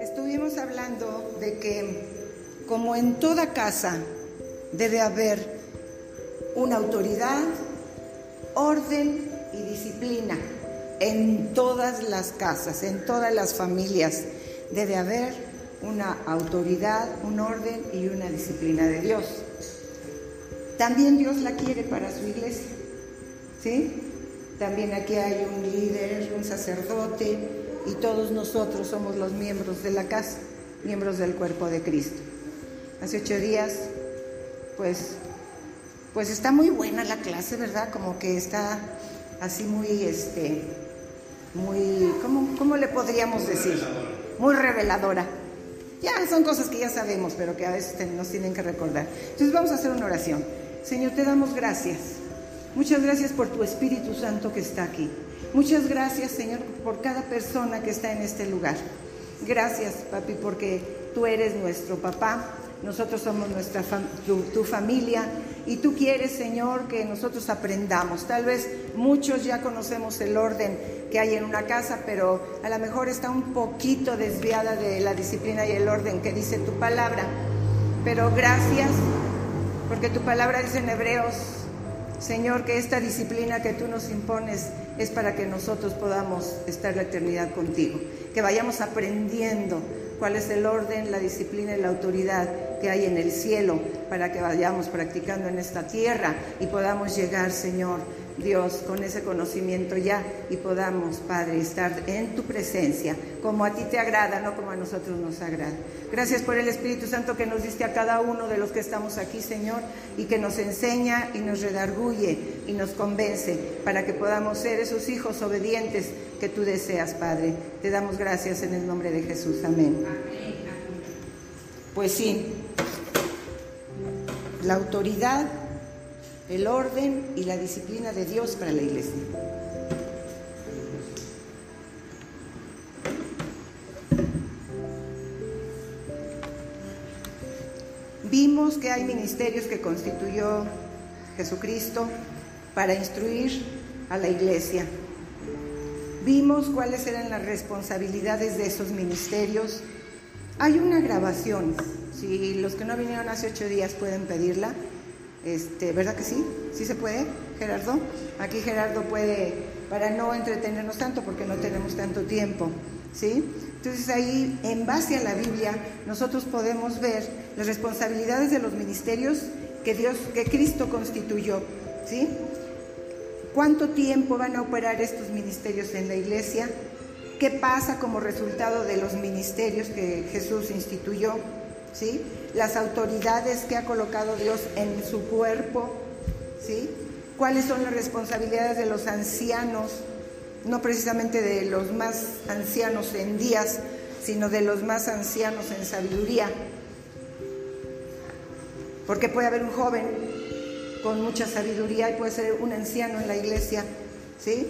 Estuvimos hablando de que como en toda casa debe haber una autoridad, orden y disciplina. En todas las casas, en todas las familias debe haber una autoridad, un orden y una disciplina de Dios. También Dios la quiere para su iglesia. ¿Sí? También aquí hay un líder, un sacerdote y todos nosotros somos los miembros de la casa, miembros del cuerpo de Cristo. Hace ocho días, pues, pues está muy buena la clase, ¿verdad? Como que está así muy, este, muy, ¿cómo, cómo le podríamos decir? Muy reveladora. Ya son cosas que ya sabemos, pero que a veces nos tienen que recordar. Entonces vamos a hacer una oración. Señor, te damos gracias. Muchas gracias por tu Espíritu Santo que está aquí. Muchas gracias, Señor, por cada persona que está en este lugar. Gracias, papi, porque tú eres nuestro papá, nosotros somos nuestra tu, familia y tú quieres, Señor, que nosotros aprendamos. Tal vez muchos ya conocemos el orden que hay en una casa, pero a lo mejor está un poquito desviada de la disciplina y el orden que dice tu palabra. Pero gracias, porque tu palabra dice en Hebreos, Señor, que esta disciplina que tú nos impones es para que nosotros podamos estar la eternidad contigo, que vayamos aprendiendo cuál es el orden, la disciplina y la autoridad que hay en el cielo para que vayamos practicando en esta tierra y podamos llegar, Señor Dios, con ese conocimiento ya y podamos, Padre, estar en tu presencia, como a ti te agrada, no como a nosotros nos agrada. Gracias por el Espíritu Santo que nos diste a cada uno de los que estamos aquí, Señor, y que nos enseña y nos redarguye y nos convence para que podamos ser esos hijos obedientes que tú deseas, Padre. Te damos gracias en el nombre de Jesús. Amén. Pues sí, la autoridad el orden y la disciplina de Dios para la iglesia. Vimos que hay ministerios que constituyó Jesucristo para instruir a la iglesia. Vimos cuáles eran las responsabilidades de esos ministerios. Hay una grabación, si los que no vinieron hace ocho días pueden pedirla, este, ¿Verdad que sí? ¿Sí se puede, Gerardo? Aquí Gerardo puede, para no entretenernos tanto, porque no tenemos tanto tiempo, ¿sí? Entonces ahí, en base a la Biblia, nosotros podemos ver las responsabilidades de los ministerios que Dios, que Cristo constituyó, ¿sí? ¿Cuánto tiempo van a operar estos ministerios en la iglesia? ¿Qué pasa como resultado de los ministerios que Jesús instituyó? ¿Sí? las autoridades que ha colocado Dios en su cuerpo, ¿sí? ¿Cuáles son las responsabilidades de los ancianos? No precisamente de los más ancianos en días, sino de los más ancianos en sabiduría. Porque puede haber un joven con mucha sabiduría y puede ser un anciano en la iglesia, ¿sí?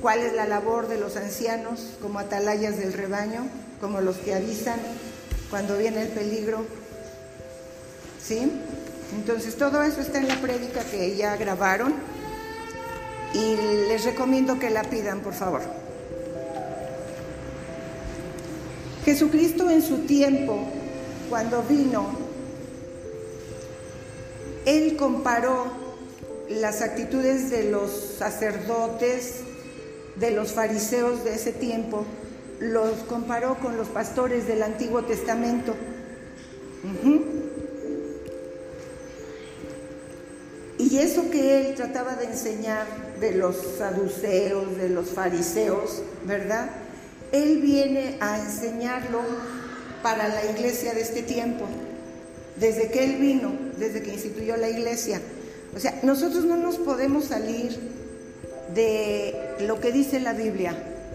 ¿Cuál es la labor de los ancianos como atalayas del rebaño, como los que avisan cuando viene el peligro? ¿sí? Entonces todo eso está en la prédica que ya grabaron y les recomiendo que la pidan, por favor. Jesucristo en su tiempo, cuando vino, Él comparó las actitudes de los sacerdotes, de los fariseos de ese tiempo, los comparó con los pastores del Antiguo Testamento. Y eso que él trataba de enseñar de los saduceos, de los fariseos, ¿verdad? Él viene a enseñarlo para la iglesia de este tiempo, desde que él vino, desde que instituyó la iglesia. O sea, nosotros no nos podemos salir de lo que dice la Biblia,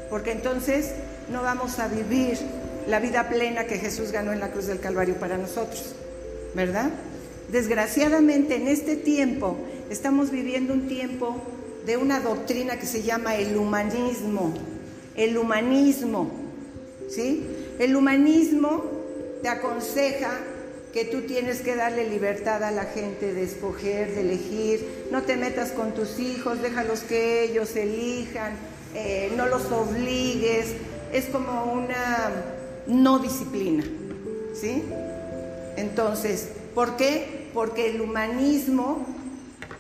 porque entonces no vamos a vivir la vida plena que Jesús ganó en la cruz del Calvario para nosotros, ¿verdad? Desgraciadamente en este tiempo estamos viviendo un tiempo de una doctrina que se llama el humanismo. El humanismo, ¿sí? El humanismo te aconseja que tú tienes que darle libertad a la gente de escoger, de elegir. No te metas con tus hijos, déjalos que ellos elijan, eh, no los obligues. Es como una no disciplina, ¿sí? Entonces, ¿por qué? Porque el humanismo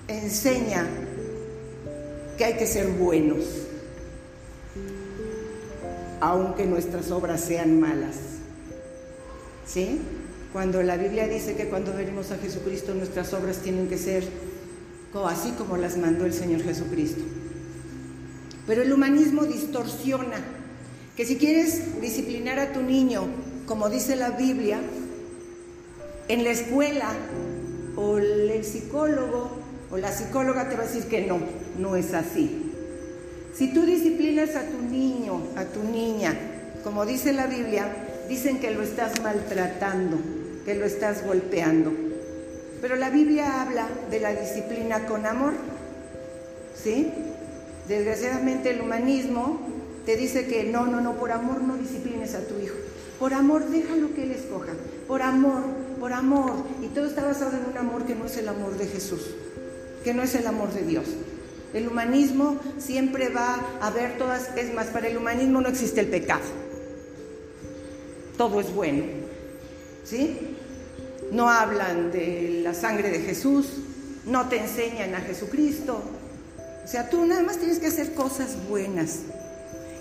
enseña que hay que ser buenos, aunque nuestras obras sean malas. ¿Sí? Cuando la Biblia dice que cuando venimos a Jesucristo nuestras obras tienen que ser así como las mandó el Señor Jesucristo. Pero el humanismo distorsiona que si quieres disciplinar a tu niño, como dice la Biblia, en la escuela o el psicólogo o la psicóloga te va a decir que no, no es así. Si tú disciplinas a tu niño, a tu niña, como dice la Biblia, dicen que lo estás maltratando, que lo estás golpeando. Pero la Biblia habla de la disciplina con amor. ¿Sí? Desgraciadamente el humanismo te dice que no, no, no, por amor no disciplines a tu hijo. Por amor déjalo que él escoja. Por amor, por amor. Y todo está basado en un amor que no es el amor de Jesús, que no es el amor de Dios. El humanismo siempre va a ver todas, es más, para el humanismo no existe el pecado. Todo es bueno. ¿Sí? No hablan de la sangre de Jesús, no te enseñan a Jesucristo. O sea, tú nada más tienes que hacer cosas buenas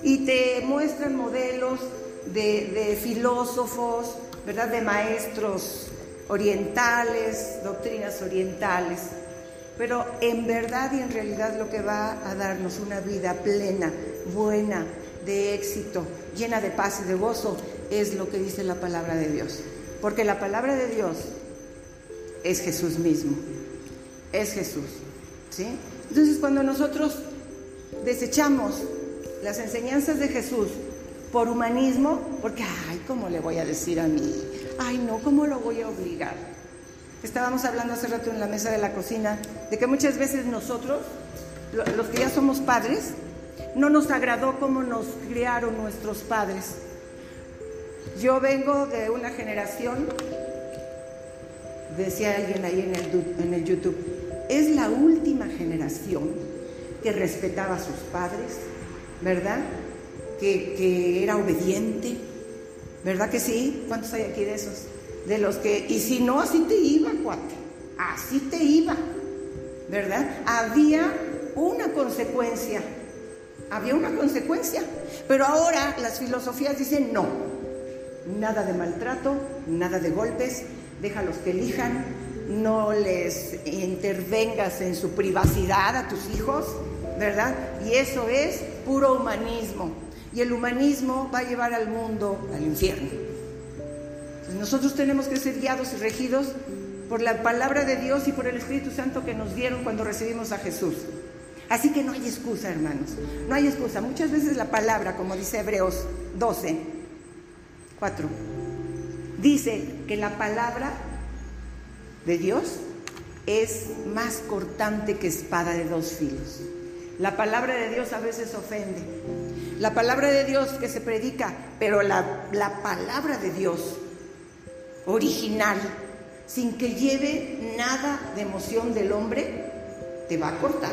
y te muestran modelos de, filósofos, ¿verdad? De maestros orientales, doctrinas orientales. Pero en verdad y en realidad lo que va a darnos una vida plena, buena, de éxito, llena de paz y de gozo, es lo que dice la palabra de Dios. Porque la palabra de Dios es Jesús mismo, es Jesús. ¿sí? Entonces cuando nosotros desechamos las enseñanzas de Jesús por humanismo, porque, ay, ¿cómo le voy a decir a mí? Ay, no, ¿cómo lo voy a obligar? Estábamos hablando hace rato en la mesa de la cocina de que muchas veces nosotros, los que ya somos padres, no nos agradó cómo nos criaron nuestros padres. Yo vengo de una generación, decía alguien ahí en el, en el YouTube, es la última generación que respetaba a sus padres, ¿verdad? Que, era obediente, ¿verdad que sí? ¿Cuántos hay aquí de esos? De los que, y si no, así te iba, cuate, así te iba, ¿verdad? Había una consecuencia, había una consecuencia, pero ahora las filosofías dicen no, nada de maltrato, nada de golpes, déjalos que elijan, no les intervengas en su privacidad a tus hijos, ¿verdad? Y eso es puro humanismo. Y el humanismo va a llevar al mundo al infierno. nosotros tenemos que ser guiados y regidos por la palabra de Dios y por el Espíritu Santo que nos dieron cuando recibimos a Jesús. Así que no hay excusa, hermanos. No hay excusa. Muchas veces la palabra, como dice Hebreos 12, 4, dice que la palabra de Dios es más cortante que espada de dos filos. La palabra de Dios a veces ofende. La palabra de Dios que se predica, pero la, palabra de Dios original, sin que lleve nada de emoción del hombre, te va a cortar.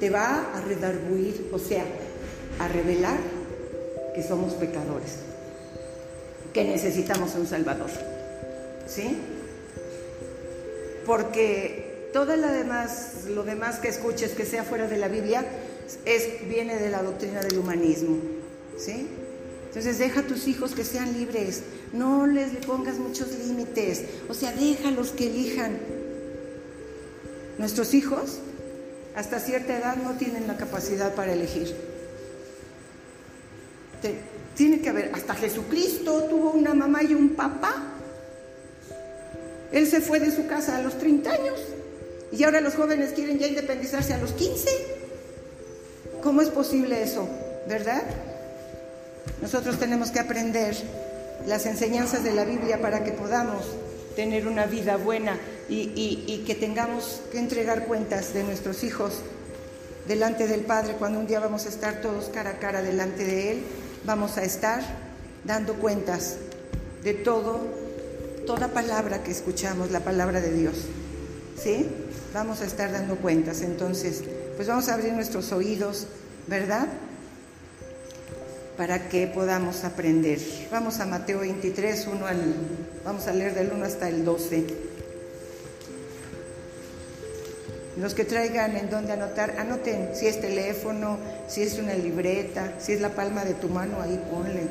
Te va a redarguir, o sea, a revelar que somos pecadores, que necesitamos un Salvador. ¿Sí? Porque todo lo demás, lo demás que escuches que sea fuera de la Biblia es, viene de la doctrina del humanismo. ¿sí? Entonces deja a tus hijos que sean libres, no les pongas muchos límites, o sea, déjalos que elijan. Nuestros hijos hasta cierta edad no tienen la capacidad para elegir. tiene que haber, hasta Jesucristo tuvo una mamá y un papá. Él se fue de su casa a los 30 años y ahora los jóvenes quieren ya independizarse a los 15. ¿Cómo es posible eso? ¿Verdad? Nosotros tenemos que aprender las enseñanzas de la Biblia para que podamos tener una vida buena y, que tengamos que entregar cuentas de nuestros hijos delante del Padre cuando un día vamos a estar todos cara a cara delante de Él. Vamos a estar dando cuentas de todo toda palabra que escuchamos, la palabra de Dios. ¿Sí? Vamos a estar dando cuentas. Entonces, pues vamos a abrir nuestros oídos, ¿verdad? Para que podamos aprender. Vamos a Mateo 23, uno al, vamos a leer del 1 hasta el 12. Los que traigan en donde anotar, anoten si es teléfono, si es una libreta, si es la palma de tu mano, ahí ponle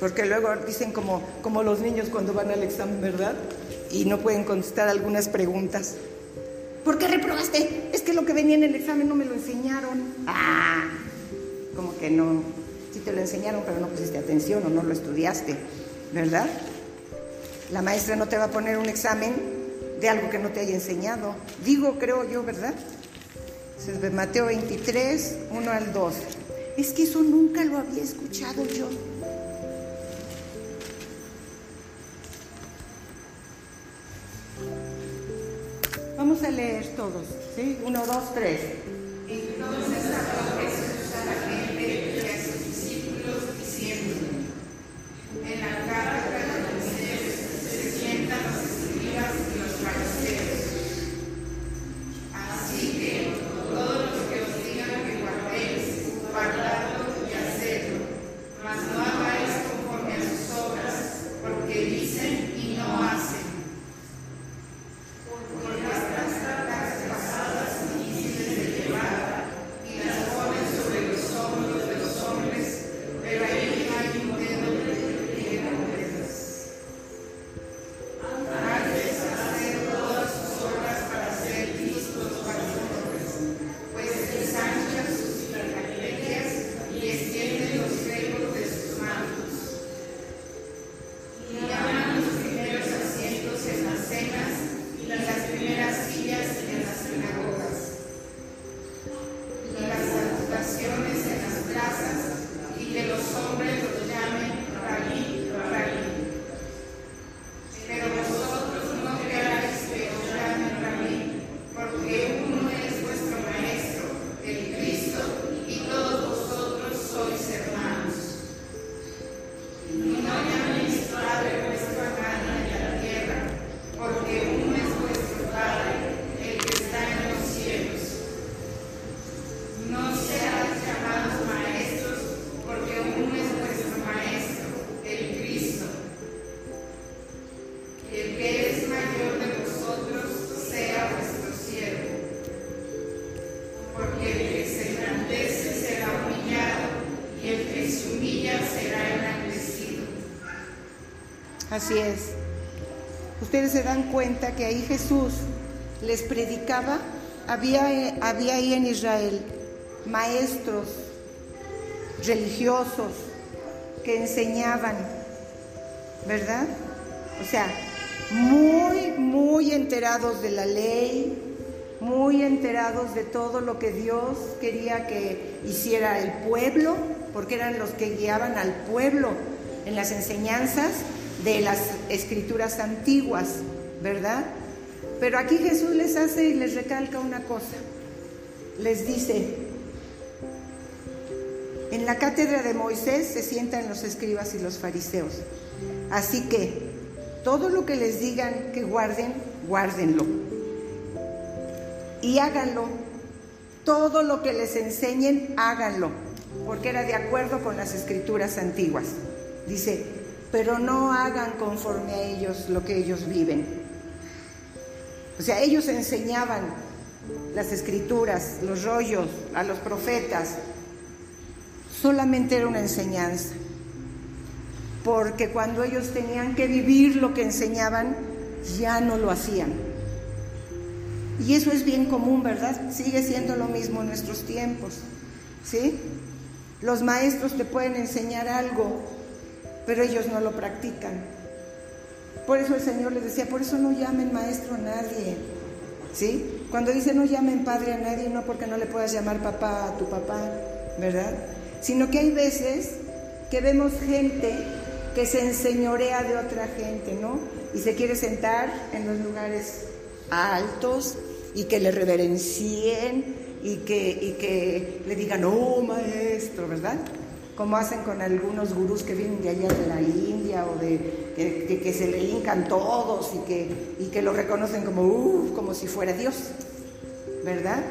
porque luego dicen como, como los niños cuando van al examen, ¿verdad? Y no pueden contestar algunas preguntas. ¿Por qué reprobaste? Es que lo que venía en el examen no me lo enseñaron. Ah, como que no, sí te lo enseñaron, pero no pusiste atención o no lo estudiaste, ¿verdad? La maestra no te va a poner un examen de algo que no te haya enseñado. Digo, creo yo, ¿verdad? Mateo 23, 1 al 2. Es que eso nunca lo había escuchado yo. Vamos a leer todos, ¿sí? Uno, dos, tres. Entonces salutaciones en las plazas y que los hombres los llamen Así es. Ustedes se dan cuenta que ahí Jesús les predicaba, había, había ahí en Israel maestros religiosos que enseñaban, ¿verdad? O sea, muy, muy enterados de la ley, muy enterados de todo lo que Dios quería que hiciera el pueblo, porque eran los que guiaban al pueblo en las enseñanzas de las escrituras antiguas, ¿verdad? Pero aquí Jesús les hace y les recalca una cosa. Les dice, en la cátedra de Moisés se sientan los escribas y los fariseos. Así que todo lo que les digan que guarden, guárdenlo. Y háganlo. Todo lo que les enseñen, háganlo. Porque era de acuerdo con las escrituras antiguas. Dice, pero no hagan conforme a ellos lo que ellos viven. O sea, ellos enseñaban las escrituras, los rollos, a los profetas. Solamente era una enseñanza. Porque cuando ellos tenían que vivir lo que enseñaban, ya no lo hacían. Y eso es bien común, ¿verdad? Sigue siendo lo mismo en nuestros tiempos. ¿Sí? Los maestros te pueden enseñar algo, pero ellos no lo practican. Por eso el Señor les decía, por eso no llamen maestro a nadie. ¿Sí? Cuando dice no llamen padre a nadie, no porque no le puedas llamar papá a tu papá, ¿verdad? Sino que hay veces que vemos gente que se enseñorea de otra gente, ¿no? Y se quiere sentar en los lugares altos y que le reverencien y que, y que le digan, oh maestro, ¿verdad? Como hacen con algunos gurús que vienen de allá de la India o de que, se le hincan todos y que, y que lo reconocen como, como si fuera Dios, ¿verdad?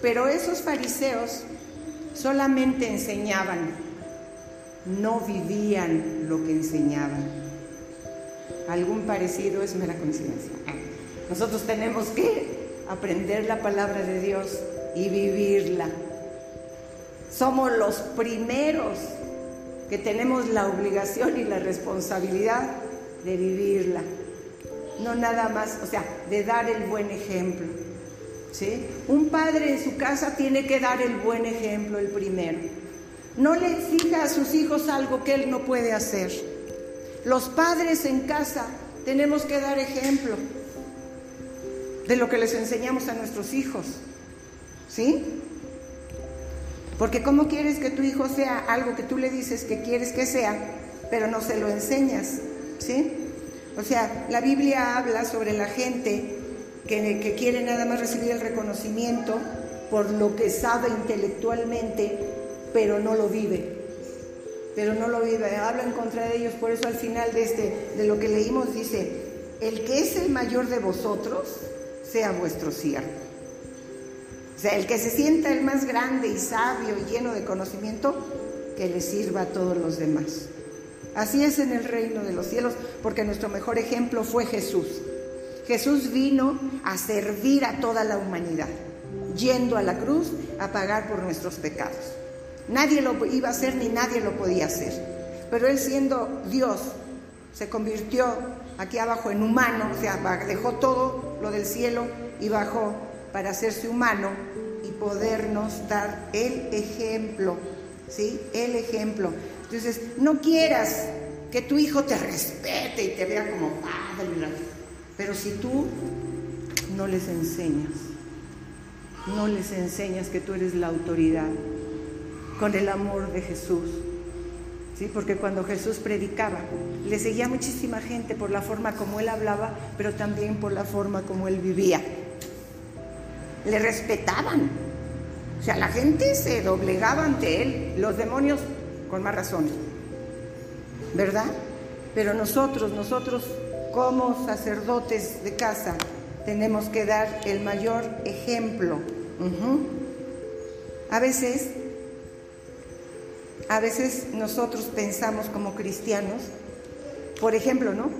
Pero esos fariseos solamente enseñaban, no vivían lo que enseñaban. Algún parecido es mera coincidencia. Nosotros tenemos que aprender la palabra de Dios y vivirla. Somos los primeros que tenemos la obligación y la responsabilidad de vivirla. No nada más, o sea, de dar el buen ejemplo. ¿sí? Un padre en su casa tiene que dar el buen ejemplo, el primero. No le exija a sus hijos algo que él no puede hacer. Los padres en casa tenemos que dar ejemplo de lo que les enseñamos a nuestros hijos. ¿Sí? Porque ¿cómo quieres que tu hijo sea algo que tú le dices que quieres que sea, pero no se lo enseñas? ¿Sí? O sea, la Biblia habla sobre la gente que, que quiere nada más recibir el reconocimiento por lo que sabe intelectualmente, pero no lo vive. Pero no lo vive, habla en contra de ellos. Por eso al final de, este, de lo que leímos dice, el que es el mayor de vosotros, sea vuestro siervo. O sea, el que se sienta el más grande y sabio y lleno de conocimiento, que le sirva a todos los demás. Así es en el reino de los cielos, porque nuestro mejor ejemplo fue Jesús. Jesús vino a servir a toda la humanidad, yendo a la cruz a pagar por nuestros pecados. Nadie lo iba a hacer ni nadie lo podía hacer. Pero él siendo Dios, se convirtió aquí abajo en humano, o sea, dejó todo lo del cielo y bajó para hacerse humano y podernos dar el ejemplo, ¿sí? El ejemplo. Entonces, no quieras que tu hijo te respete y te vea como padre, pero si tú no les enseñas, no les enseñas que tú eres la autoridad con el amor de Jesús, ¿sí? Porque cuando Jesús predicaba, le seguía muchísima gente por la forma como él hablaba, pero también por la forma como él vivía le respetaban. O sea, la gente se doblegaba ante él, los demonios con más razón, ¿verdad? Pero nosotros, nosotros como sacerdotes de casa, tenemos que dar el mayor ejemplo. A veces, a veces nosotros pensamos como cristianos, por ejemplo, ¿no?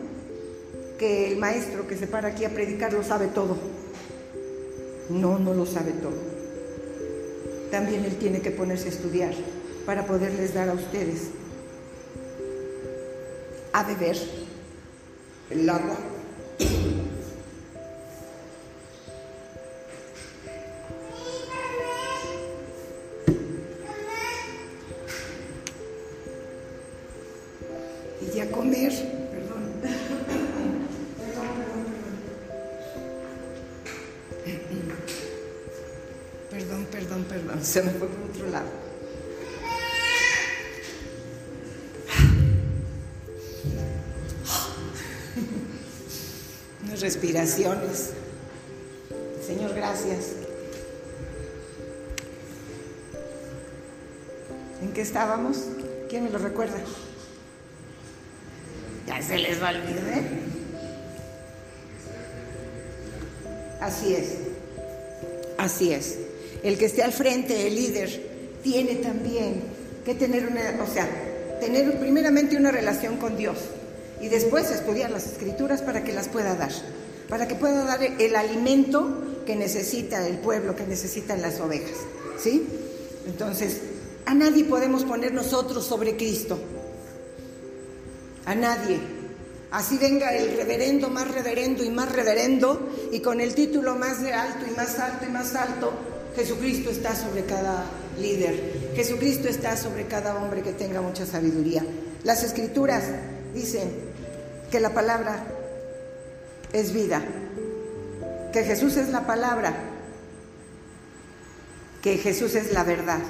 Que el maestro que se para aquí a predicar lo sabe todo. No, no lo sabe todo. También Él tiene que ponerse a estudiar para poderles dar a ustedes a beber el agua. Señor, gracias. ¿En qué estábamos? ¿Quién me lo recuerda? Ya se les va a olvidar. ¿eh? Así es. Así es el que esté al frente, el líder, tiene también que tener una, o sea, tener primeramente una relación con Dios y después estudiar las escrituras para que las pueda dar, para que pueda dar el alimento que necesita el pueblo, que necesitan las ovejas, ¿sí? Entonces, a nadie podemos poner nosotros sobre Cristo, a nadie. Así venga el reverendo más reverendo y más reverendo y con el título más de alto y más alto y más alto, Jesucristo está sobre cada líder. Jesucristo está sobre cada hombre que tenga mucha sabiduría. Las escrituras dicen que la palabra es vida, que Jesús es la palabra, que Jesús es la verdad.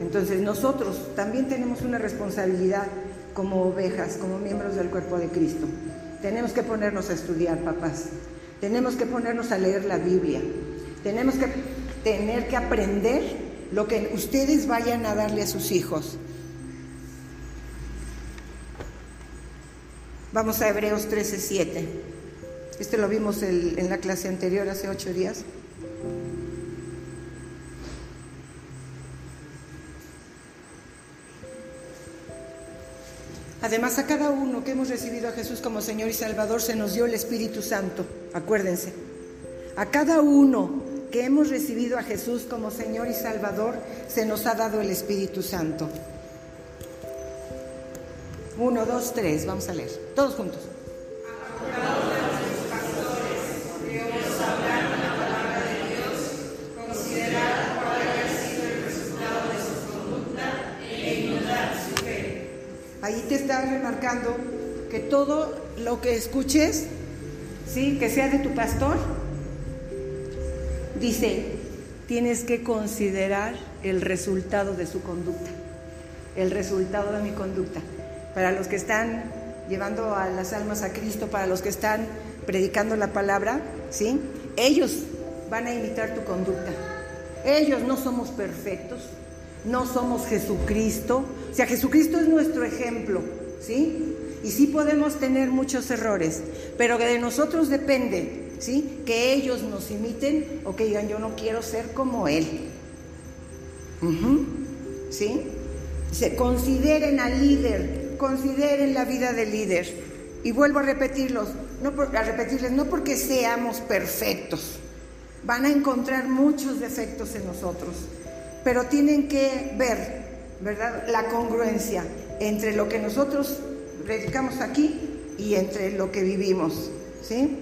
Entonces nosotros también tenemos una responsabilidad como ovejas, como miembros del cuerpo de Cristo. Tenemos que ponernos a estudiar, papás. Tenemos que ponernos a leer la Biblia. Tenemos que tener que aprender lo que ustedes vayan a darle a sus hijos. Vamos a Hebreos 13:7. Este lo vimos en la clase anterior hace ocho días. Además, a cada uno que hemos recibido a Jesús como Señor y Salvador se nos dio el Espíritu Santo. Acuérdense. A cada uno que hemos recibido a Jesús como Señor y Salvador se nos ha dado el Espíritu Santo. Uno, dos, tres. Vamos a leer. Todos juntos. Ahí te está remarcando que todo lo que escuches, ¿sí? que sea de tu pastor, dice, tienes que considerar el resultado de su conducta, el resultado de mi conducta. Para los que están llevando a las almas a Cristo, para los que están predicando la palabra, ¿sí? Ellos van a imitar tu conducta. Ellos no somos perfectos, no somos Jesucristo. O sea, Jesucristo es nuestro ejemplo, ¿sí? Y sí podemos tener muchos errores, pero que de nosotros depende, ¿sí? Que ellos nos imiten o que digan, yo no quiero ser como Él. ¿Sí? Se consideren al líder, consideren la vida del líder. Y vuelvo a repetirlos, no a repetirles, no porque seamos perfectos, van a encontrar muchos defectos en nosotros pero tienen que ver, ¿verdad?, la congruencia entre lo que nosotros predicamos aquí y entre lo que vivimos, ¿sí?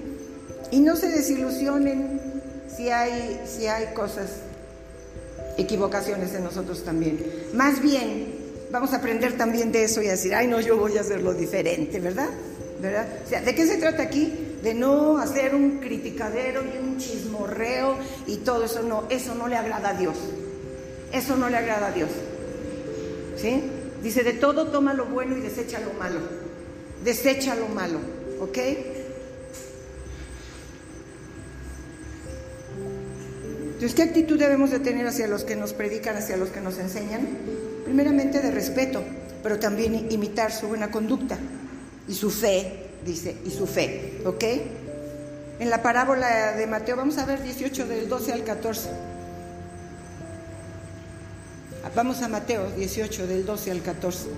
Y no se desilusionen si hay, si hay cosas, equivocaciones en nosotros también. Más bien, vamos a aprender también de eso y a decir, ay, no, yo voy a hacerlo diferente, ¿verdad? ¿Verdad? O sea, ¿de qué se trata aquí? De no hacer un criticadero y un chismorreo y todo eso, no, eso no le agrada a Dios. Eso no le agrada a Dios. ¿Sí? Dice, de todo toma lo bueno y desecha lo malo. Desecha lo malo. ¿Ok? Entonces, ¿qué actitud debemos de tener hacia los que nos predican, hacia los que nos enseñan? Primeramente de respeto, pero también imitar su buena conducta y su fe, dice, y su fe, ¿ok? En la parábola de Mateo, vamos a ver 18 del 12 al 14. Vamos a Mateo 18, del 12 al 14.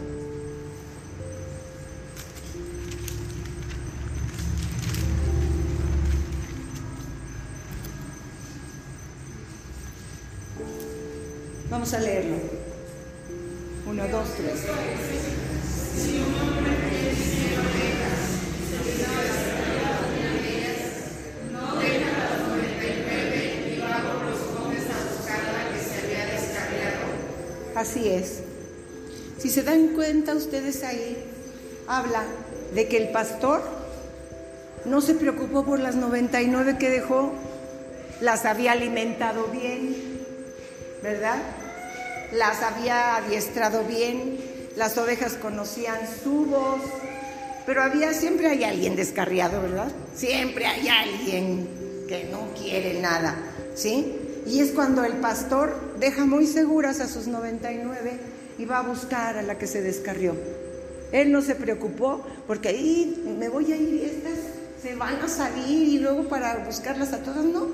Vamos a leerlo. Uno, dos, tres. Así es. Si se dan cuenta ustedes ahí, habla de que el pastor no se preocupó por las 99 que dejó, las había alimentado bien, ¿verdad? Las había adiestrado bien, las ovejas conocían su voz, pero había siempre hay alguien descarriado, ¿verdad? Siempre hay alguien que no quiere nada, ¿sí? Y es cuando el pastor deja muy seguras a sus 99 y va a buscar a la que se descarrió. Él no se preocupó porque ahí me voy a ir y estas se van a salir y luego para buscarlas a todas, no.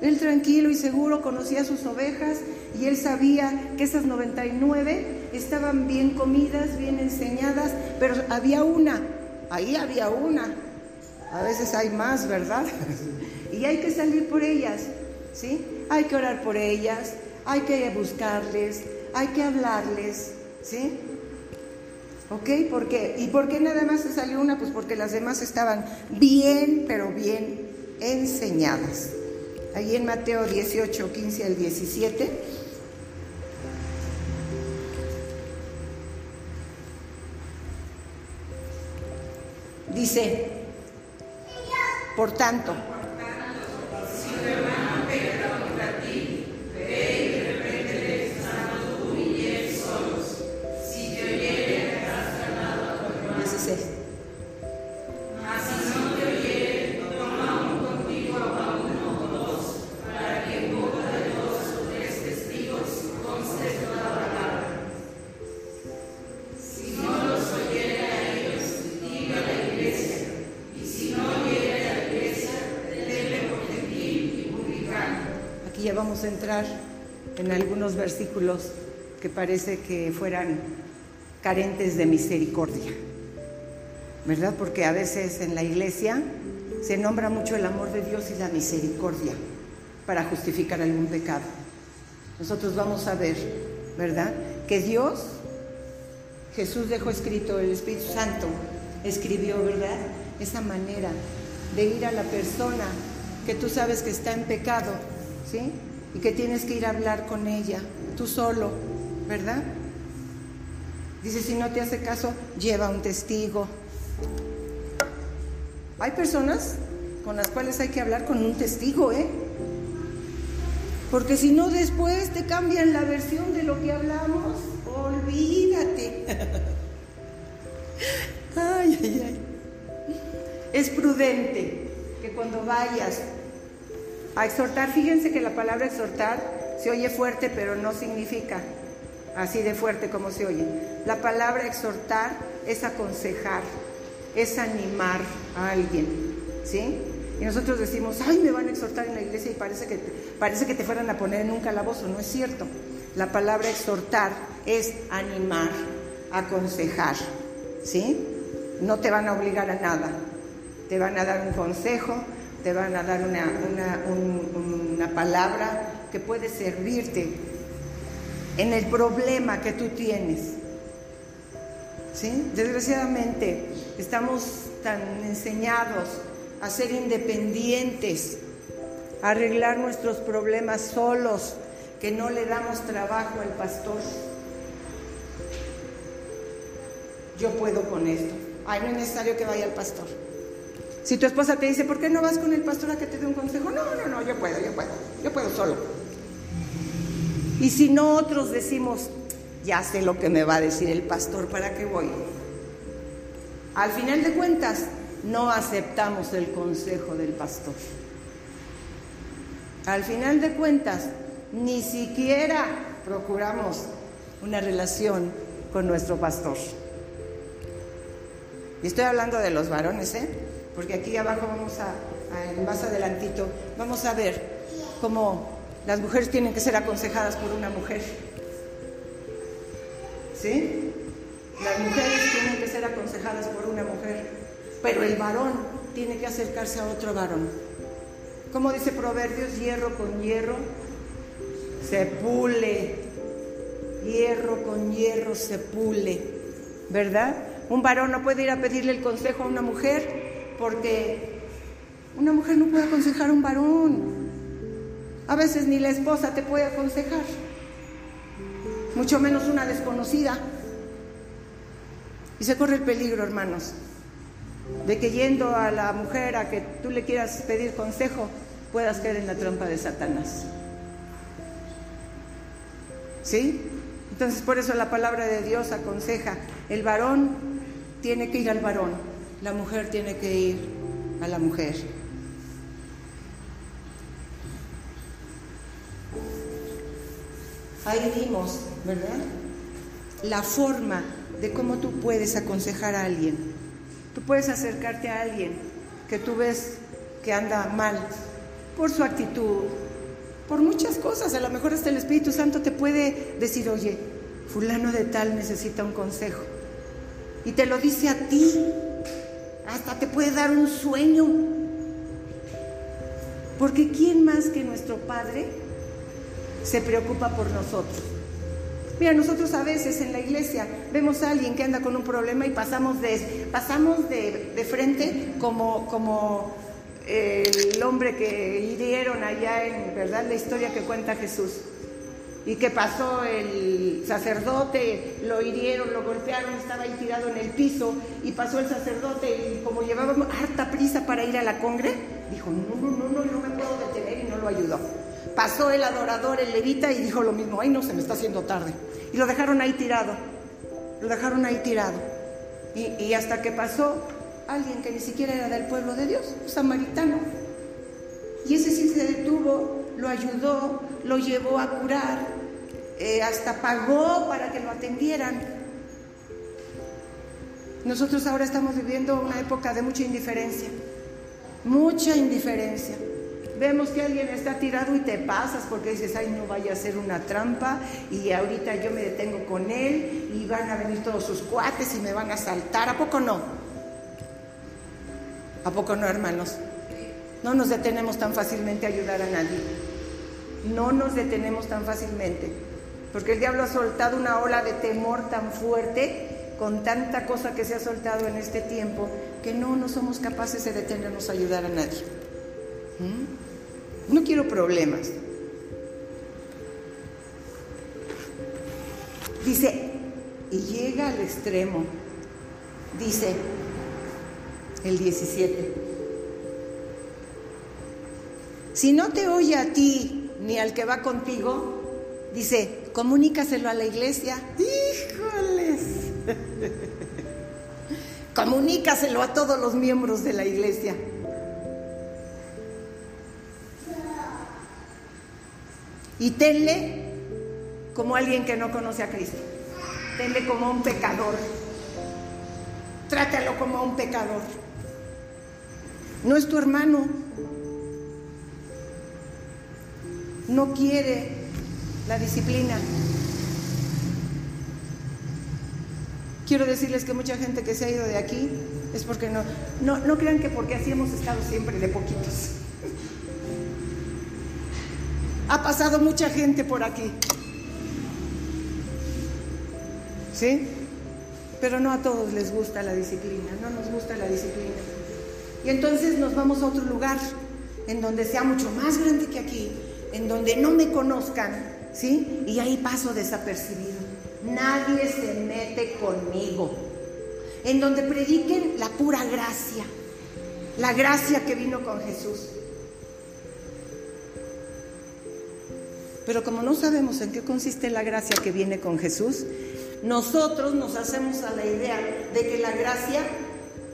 Él tranquilo y seguro conocía sus ovejas y él sabía que esas 99 estaban bien comidas, bien enseñadas, pero había una, ahí había una. A veces hay más, ¿verdad? y hay que salir por ellas, ¿sí? Hay que orar por ellas, hay que buscarles, hay que hablarles, ¿sí? ¿Ok? ¿Por qué? ¿Y por qué nada más se salió una? Pues porque las demás estaban bien, pero bien enseñadas. Allí en Mateo 18, 15 al 17. Dice, por tanto, entrar en algunos versículos que parece que fueran carentes de misericordia, ¿verdad? Porque a veces en la iglesia se nombra mucho el amor de Dios y la misericordia para justificar algún pecado. Nosotros vamos a ver, ¿verdad? Que Dios, Jesús dejó escrito, el Espíritu Santo escribió, ¿verdad? Esa manera de ir a la persona que tú sabes que está en pecado, ¿sí? Y que tienes que ir a hablar con ella, tú solo, ¿verdad? Dice, si no te hace caso, lleva un testigo. Hay personas con las cuales hay que hablar con un testigo, ¿eh? Porque si no, después te cambian la versión de lo que hablamos. Olvídate. ay, ay, ay. Es prudente que cuando vayas a exhortar, fíjense que la palabra exhortar se oye fuerte, pero no significa así de fuerte como se oye. La palabra exhortar es aconsejar, es animar a alguien, ¿sí? Y nosotros decimos, ay, me van a exhortar en la iglesia y parece que, parece que te fueran a poner en un calabozo. No es cierto. La palabra exhortar es animar, aconsejar, ¿sí? No te van a obligar a nada. Te van a dar un consejo, te van a dar una, una palabra que puede servirte en el problema que tú tienes. ¿Sí? Desgraciadamente estamos tan enseñados a ser independientes, a arreglar nuestros problemas solos, que no le damos trabajo al pastor. Yo puedo con esto. Ay, no es necesario que vaya al pastor. Si tu esposa te dice, ¿por qué no vas con el pastor a que te dé un consejo? No, no, no, yo puedo, yo puedo, yo puedo solo. Y si no, otros decimos, ya sé lo que me va a decir el pastor, ¿para qué voy? Al final de cuentas, no aceptamos el consejo del pastor. Al final de cuentas, ni siquiera procuramos una relación con nuestro pastor. Y estoy hablando de los varones, ¿eh? Porque aquí abajo vamos a, más adelantito, vamos a ver cómo las mujeres tienen que ser aconsejadas por una mujer. ¿Sí? Las mujeres tienen que ser aconsejadas por una mujer, pero el varón tiene que acercarse a otro varón. Como dice Proverbios, hierro con hierro se pule, hierro con hierro se pule, ¿verdad? Un varón no puede ir a pedirle el consejo a una mujer porque una mujer no puede aconsejar a un varón. A veces ni la esposa te puede aconsejar, mucho menos una desconocida. Y se corre el peligro, hermanos, de que yendo a la mujer a que tú le quieras pedir consejo, puedas caer en la trampa de Satanás. ¿Sí? Entonces por eso la palabra de Dios aconseja, el varón tiene que ir al varón, la mujer tiene que ir a la mujer. Ahí vimos, ¿verdad? La forma de cómo tú puedes aconsejar a alguien. Tú puedes acercarte a alguien que tú ves que anda mal por su actitud, por muchas cosas. A lo mejor hasta el Espíritu Santo te puede decir, oye, fulano de tal necesita un consejo. Y te lo dice a ti. Hasta te puede dar un sueño. Porque ¿quién más que nuestro Padre se preocupa por nosotros? Mira, nosotros a veces en la iglesia vemos a alguien que anda con un problema y pasamos de, pasamos de, frente como, como el hombre que hirieron allá en, ¿verdad? La historia que cuenta Jesús. Y que pasó el sacerdote, lo hirieron, lo golpearon, estaba ahí tirado en el piso, y pasó el sacerdote y como llevaba harta prisa para ir a la congre, dijo, no, no, no, no, no me puedo detener y no lo ayudó. Pasó el adorador, el levita, y dijo lo mismo, ay no, se me está haciendo tarde. Y lo dejaron ahí tirado, lo dejaron ahí tirado. Y, y hasta que pasó alguien que ni siquiera era del pueblo de Dios, un samaritano. Y ese sí se detuvo, lo ayudó, lo llevó a curar, eh, hasta pagó para que lo atendieran. Nosotros ahora estamos viviendo una época de mucha indiferencia, mucha indiferencia. vemos que alguien está tirado y te pasas porque dices, ay, no vaya a ser una trampa y ahorita yo me detengo con él y van a venir todos sus cuates y me van a saltar. ¿A poco no? ¿A poco no, hermanos? No nos detenemos tan fácilmente a ayudar a nadie. No nos detenemos tan fácilmente. Porque el diablo ha soltado una ola de temor tan fuerte con tanta cosa que se ha soltado en este tiempo que no, no somos capaces de detenernos a ayudar a nadie. ¿Mm? No quiero problemas. Dice, y llega al extremo. Dice el 17. Si no te oye a ti ni al que va contigo, dice, comunícaselo a la iglesia. Híjoles. Comunícaselo a todos los miembros de la iglesia. Y tenle como alguien que no conoce a Cristo. Tenle como un pecador. Trátalo como un pecador. No es tu hermano. No quiere la disciplina. Quiero decirles que mucha gente que se ha ido de aquí es porque no, no, no crean que porque así hemos estado siempre de poquitos. Ha pasado mucha gente por aquí. ¿Sí? Pero no a todos les gusta la disciplina, no nos gusta la disciplina. Y entonces nos vamos a otro lugar, en donde sea mucho más grande que aquí, en donde no me conozcan, ¿sí? Y ahí paso desapercibido. Nadie se mete conmigo. En donde prediquen la pura gracia, la gracia que vino con Jesús. Pero como no sabemos en qué consiste la gracia que viene con Jesús, nosotros nos hacemos a la idea de que la gracia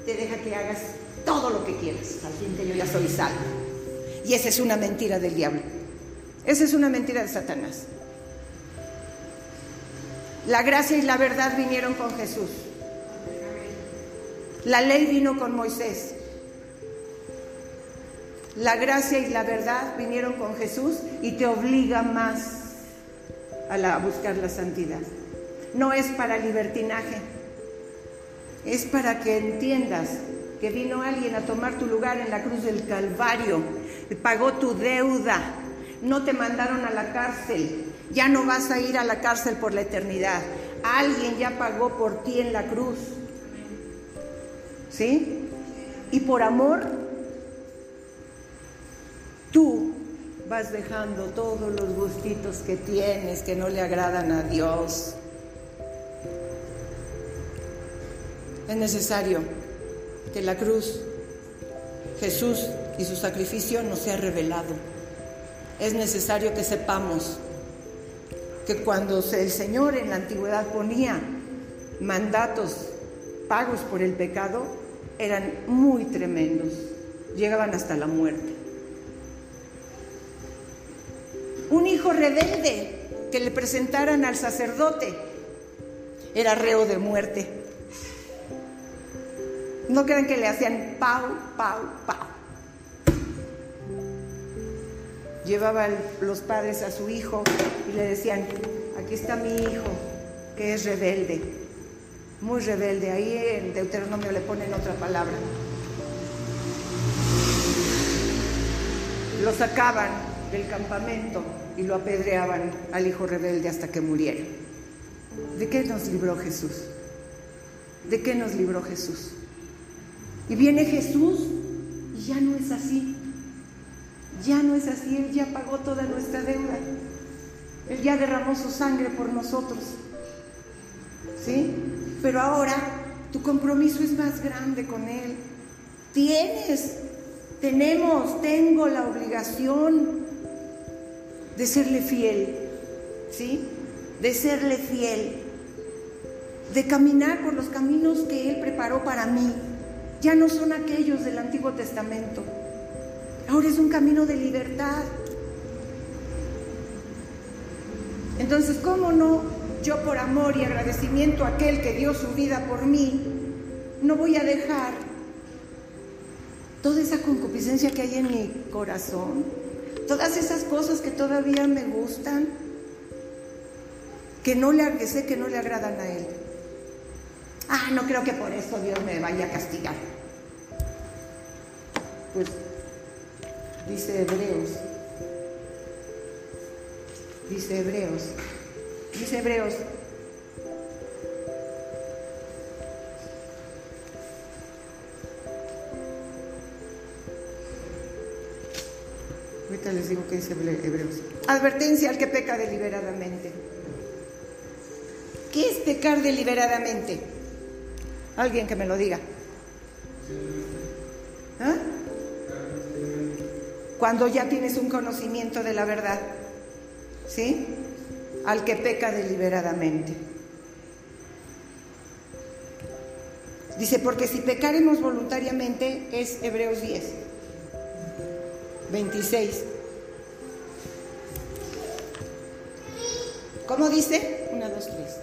te deja que hagas todo lo que quieras, al fin que yo ya soy salvo. Y esa es una mentira del diablo. Esa es una mentira de Satanás. La gracia y la verdad vinieron con Jesús. La ley vino con Moisés. La gracia y la verdad vinieron con Jesús y te obliga más a, buscar la santidad. No es para libertinaje, es para que entiendas que vino alguien a tomar tu lugar en la cruz del Calvario, pagó tu deuda, no te mandaron a la cárcel, ya no vas a ir a la cárcel por la eternidad. Alguien ya pagó por ti en la cruz. ¿Sí? Y por amor tú vas dejando todos los gustitos que tienes que no le agradan a Dios. Es necesario que la cruz, Jesús y su sacrificio nos sea revelado. Es necesario que sepamos que cuando el Señor en la antigüedad ponía mandatos pagos por el pecado, eran muy tremendos, llegaban hasta la muerte. un hijo rebelde que le presentaran al sacerdote era reo de muerte. No crean que le hacían pau, pau, pau. Llevaban los padres a su hijo y le decían, aquí está mi hijo, que es rebelde, muy rebelde. Ahí en Deuteronomio le ponen otra palabra. Lo sacaban del campamento y lo apedreaban al hijo rebelde hasta que muriera. ¿De qué nos libró Jesús? ¿De qué nos libró Jesús? Y viene Jesús y ya no es así. Ya no es así, Él ya pagó toda nuestra deuda. Él ya derramó su sangre por nosotros. ¿Sí? Pero ahora tu compromiso es más grande con Él. Tienes, tenemos, tengo la obligación de serle fiel, ¿sí? De serle fiel, de caminar por los caminos que Él preparó para mí. Ya no son aquellos del Antiguo Testamento. Ahora es un camino de libertad. Entonces, ¿cómo no? Yo por amor y agradecimiento a aquel que dio su vida por mí, no voy a dejar toda esa concupiscencia que hay en mi corazón, todas esas cosas que todavía me gustan, que no le que sé que no le agradan a él. Ah, no creo que por eso Dios me vaya a castigar. Pues dice Hebreos, dice Hebreos, dice Hebreos Ahorita les digo que dice Hebreos. Advertencia al que peca deliberadamente. ¿Qué es pecar deliberadamente? Alguien que me lo diga. ¿Ah? Cuando ya tienes un conocimiento de la verdad. ¿Sí? Al que peca deliberadamente. Dice, porque si pecaremos voluntariamente es Hebreos 10. 26. ¿Cómo dice? Una, dos, tres.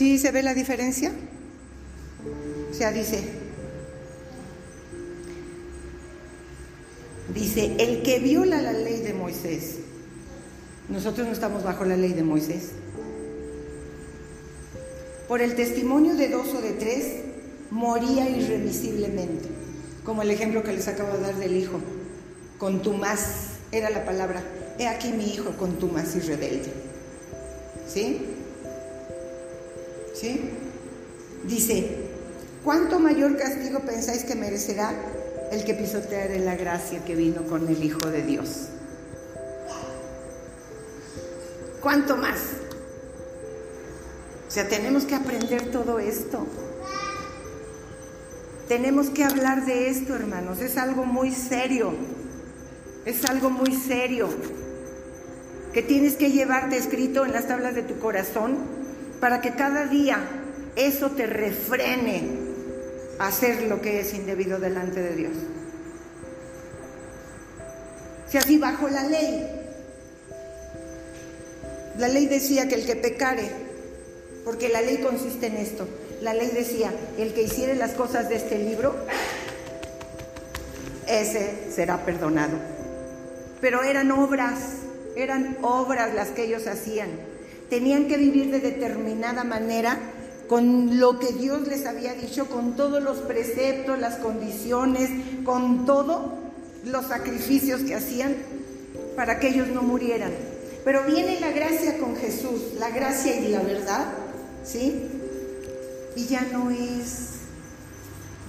¿Sí se ve la diferencia? O sea, dice, dice, el que viola la ley de Moisés, nosotros no estamos bajo la ley de Moisés, por el testimonio de dos o de tres, moría irremisiblemente, como el ejemplo que les acabo de dar del hijo, con más era la palabra, he aquí mi hijo con más y rebelde. ¿Sí? Dice, ¿cuánto mayor castigo pensáis que merecerá el que pisoteare la gracia que vino con el Hijo de Dios? ¿Cuánto más? O sea, tenemos que aprender todo esto. Tenemos que hablar de esto, hermanos. Es algo muy serio. Es algo muy serio. Que tienes que llevarte escrito en las tablas de tu corazón para que cada día eso te refrene a hacer lo que es indebido delante de Dios. Si así bajo la ley, la ley decía que el que pecare, porque la ley consiste en esto, la ley decía, el que hiciere las cosas de este libro, ese será perdonado. Pero eran obras, eran obras las que ellos hacían tenían que vivir de determinada manera con lo que Dios les había dicho, con todos los preceptos, las condiciones, con todos los sacrificios que hacían para que ellos no murieran. Pero viene la gracia con Jesús, la gracia y la verdad, ¿sí? Y ya no es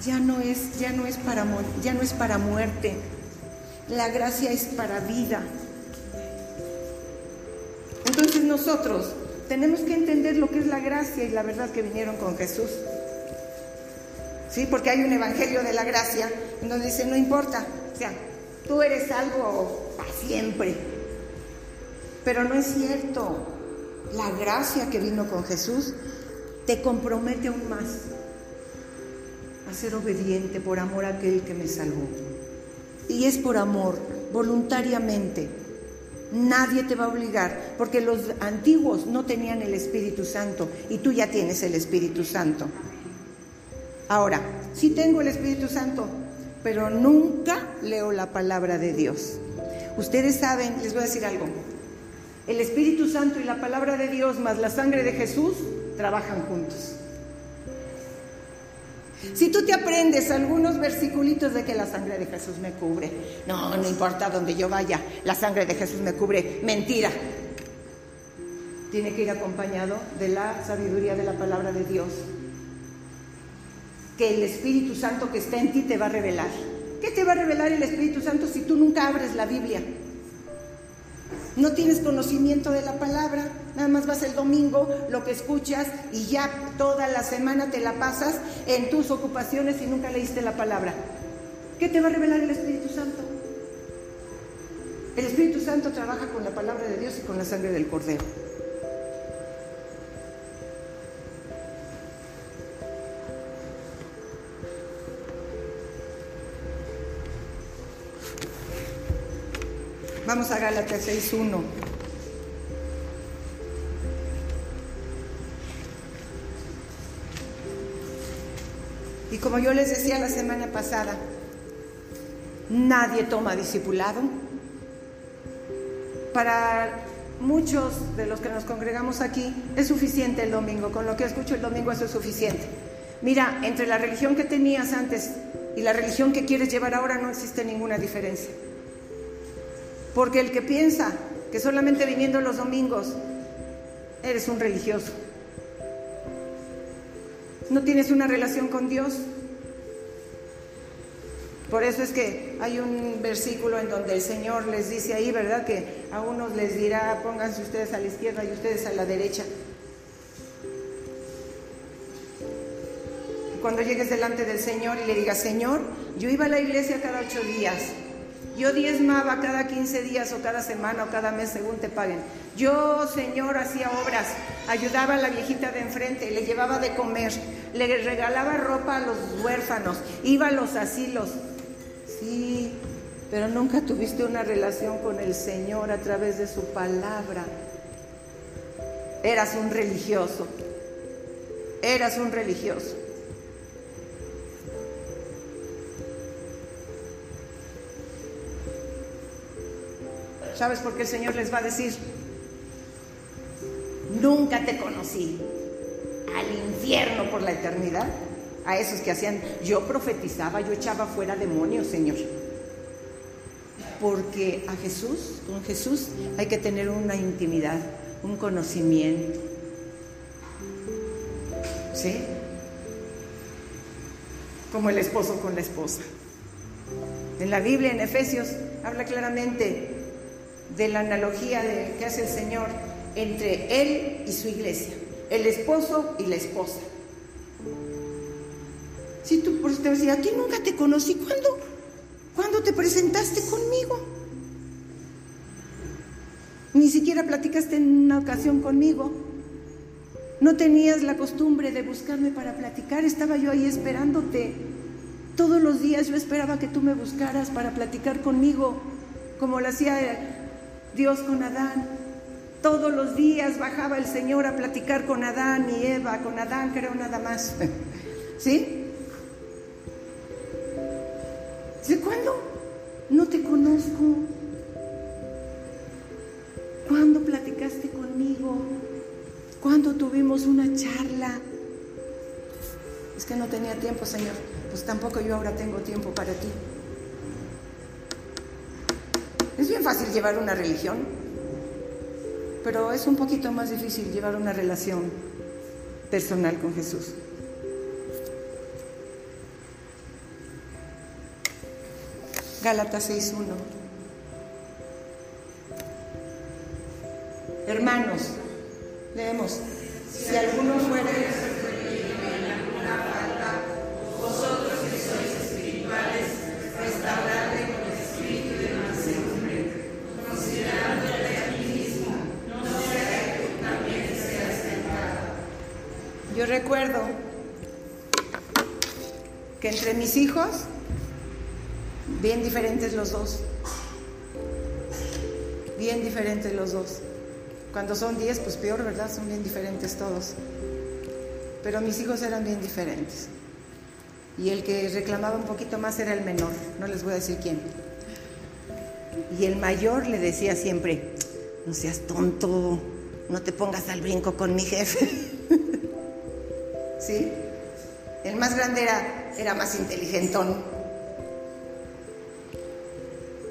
ya no es ya no es para ya no es para muerte. La gracia es para vida. Nosotros tenemos que entender lo que es la gracia y la verdad que vinieron con Jesús. ¿Sí? Porque hay un evangelio de la gracia en donde dice, no importa, o sea, tú eres algo para siempre. Pero no es cierto. La gracia que vino con Jesús te compromete aún más a ser obediente por amor a aquel que me salvó. Y es por amor, voluntariamente. Nadie te va a obligar, porque los antiguos no tenían el Espíritu Santo y tú ya tienes el Espíritu Santo. Ahora, sí tengo el Espíritu Santo, pero nunca leo la palabra de Dios. Ustedes saben, les voy a decir algo, el Espíritu Santo y la palabra de Dios más la sangre de Jesús trabajan juntos. Si tú te aprendes algunos versiculitos de que la sangre de Jesús me cubre, no, no importa donde yo vaya, la sangre de Jesús me cubre, mentira. Tiene que ir acompañado de la sabiduría de la palabra de Dios. que el Espíritu Santo que está en ti te va a revelar. ¿Qué te va a revelar el Espíritu Santo si tú nunca abres la Biblia? No tienes conocimiento de la palabra, nada más vas el domingo, lo que escuchas y ya toda la semana te la pasas en tus ocupaciones y nunca leíste la palabra. ¿Qué te va a revelar el Espíritu Santo? El Espíritu Santo trabaja con la palabra de Dios y con la sangre del Cordero. Vamos a Gálatas 6.1. Y como yo les decía la semana pasada, nadie toma discipulado. Para muchos de los que nos congregamos aquí es suficiente el domingo, con lo que escucho el domingo eso es suficiente. Mira, entre la religión que tenías antes y la religión que quieres llevar ahora no existe ninguna diferencia. Porque el que piensa que solamente viniendo los domingos eres un religioso, no tienes una relación con Dios. Por eso es que hay un versículo en donde el Señor les dice ahí, ¿verdad? Que a unos les dirá, pónganse ustedes a la izquierda y ustedes a la derecha. Cuando llegues delante del Señor y le digas, Señor, yo iba a la iglesia cada ocho días, yo diezmaba cada 15 días o cada semana o cada mes según te paguen. Yo, Señor, hacía obras, ayudaba a la viejita de enfrente, le llevaba de comer, le regalaba ropa a los huérfanos, iba a los asilos. Sí, pero nunca tuviste una relación con el Señor a través de su palabra. Eras un religioso. Eras un religioso. ¿Sabes por qué el Señor les va a decir? Nunca te conocí. Al infierno por la eternidad. A esos que hacían, yo profetizaba, yo echaba fuera demonios, Señor. Porque a Jesús, con Jesús hay que tener una intimidad, un conocimiento. ¿Sí? Como el esposo con la esposa. En la Biblia, en Efesios, habla claramente de la analogía de, que hace el Señor entre Él y su iglesia, el esposo y la esposa. Si tú por te decía, aquí nunca te conocí, ¿cuándo? ¿Cuándo te presentaste conmigo? Ni siquiera platicaste en una ocasión conmigo. No tenías la costumbre de buscarme para platicar, estaba yo ahí esperándote. Todos los días yo esperaba que tú me buscaras para platicar conmigo, como lo hacía Dios con Adán. Todos los días bajaba el Señor a platicar con Adán y Eva, con Adán creo nada más. ¿Sí? ¿De cuándo? No te conozco. ¿Cuándo platicaste conmigo? ¿Cuándo tuvimos una charla? Es que no tenía tiempo, Señor. Pues tampoco yo ahora tengo tiempo para ti. Es bien fácil llevar una religión, pero es un poquito más difícil llevar una relación personal con Jesús. Gálatas 6.1. Hermanos, leemos, si alguno fuera entre mis hijos, bien diferentes los dos, bien diferentes los dos. Cuando son 10, pues peor, ¿verdad? Son bien diferentes todos. Pero mis hijos eran bien diferentes. Y el que reclamaba un poquito más era el menor, no les voy a decir quién. Y el mayor le decía siempre, no seas tonto, no te pongas al brinco con mi jefe. ¿Sí? El más grande era, era más inteligentón.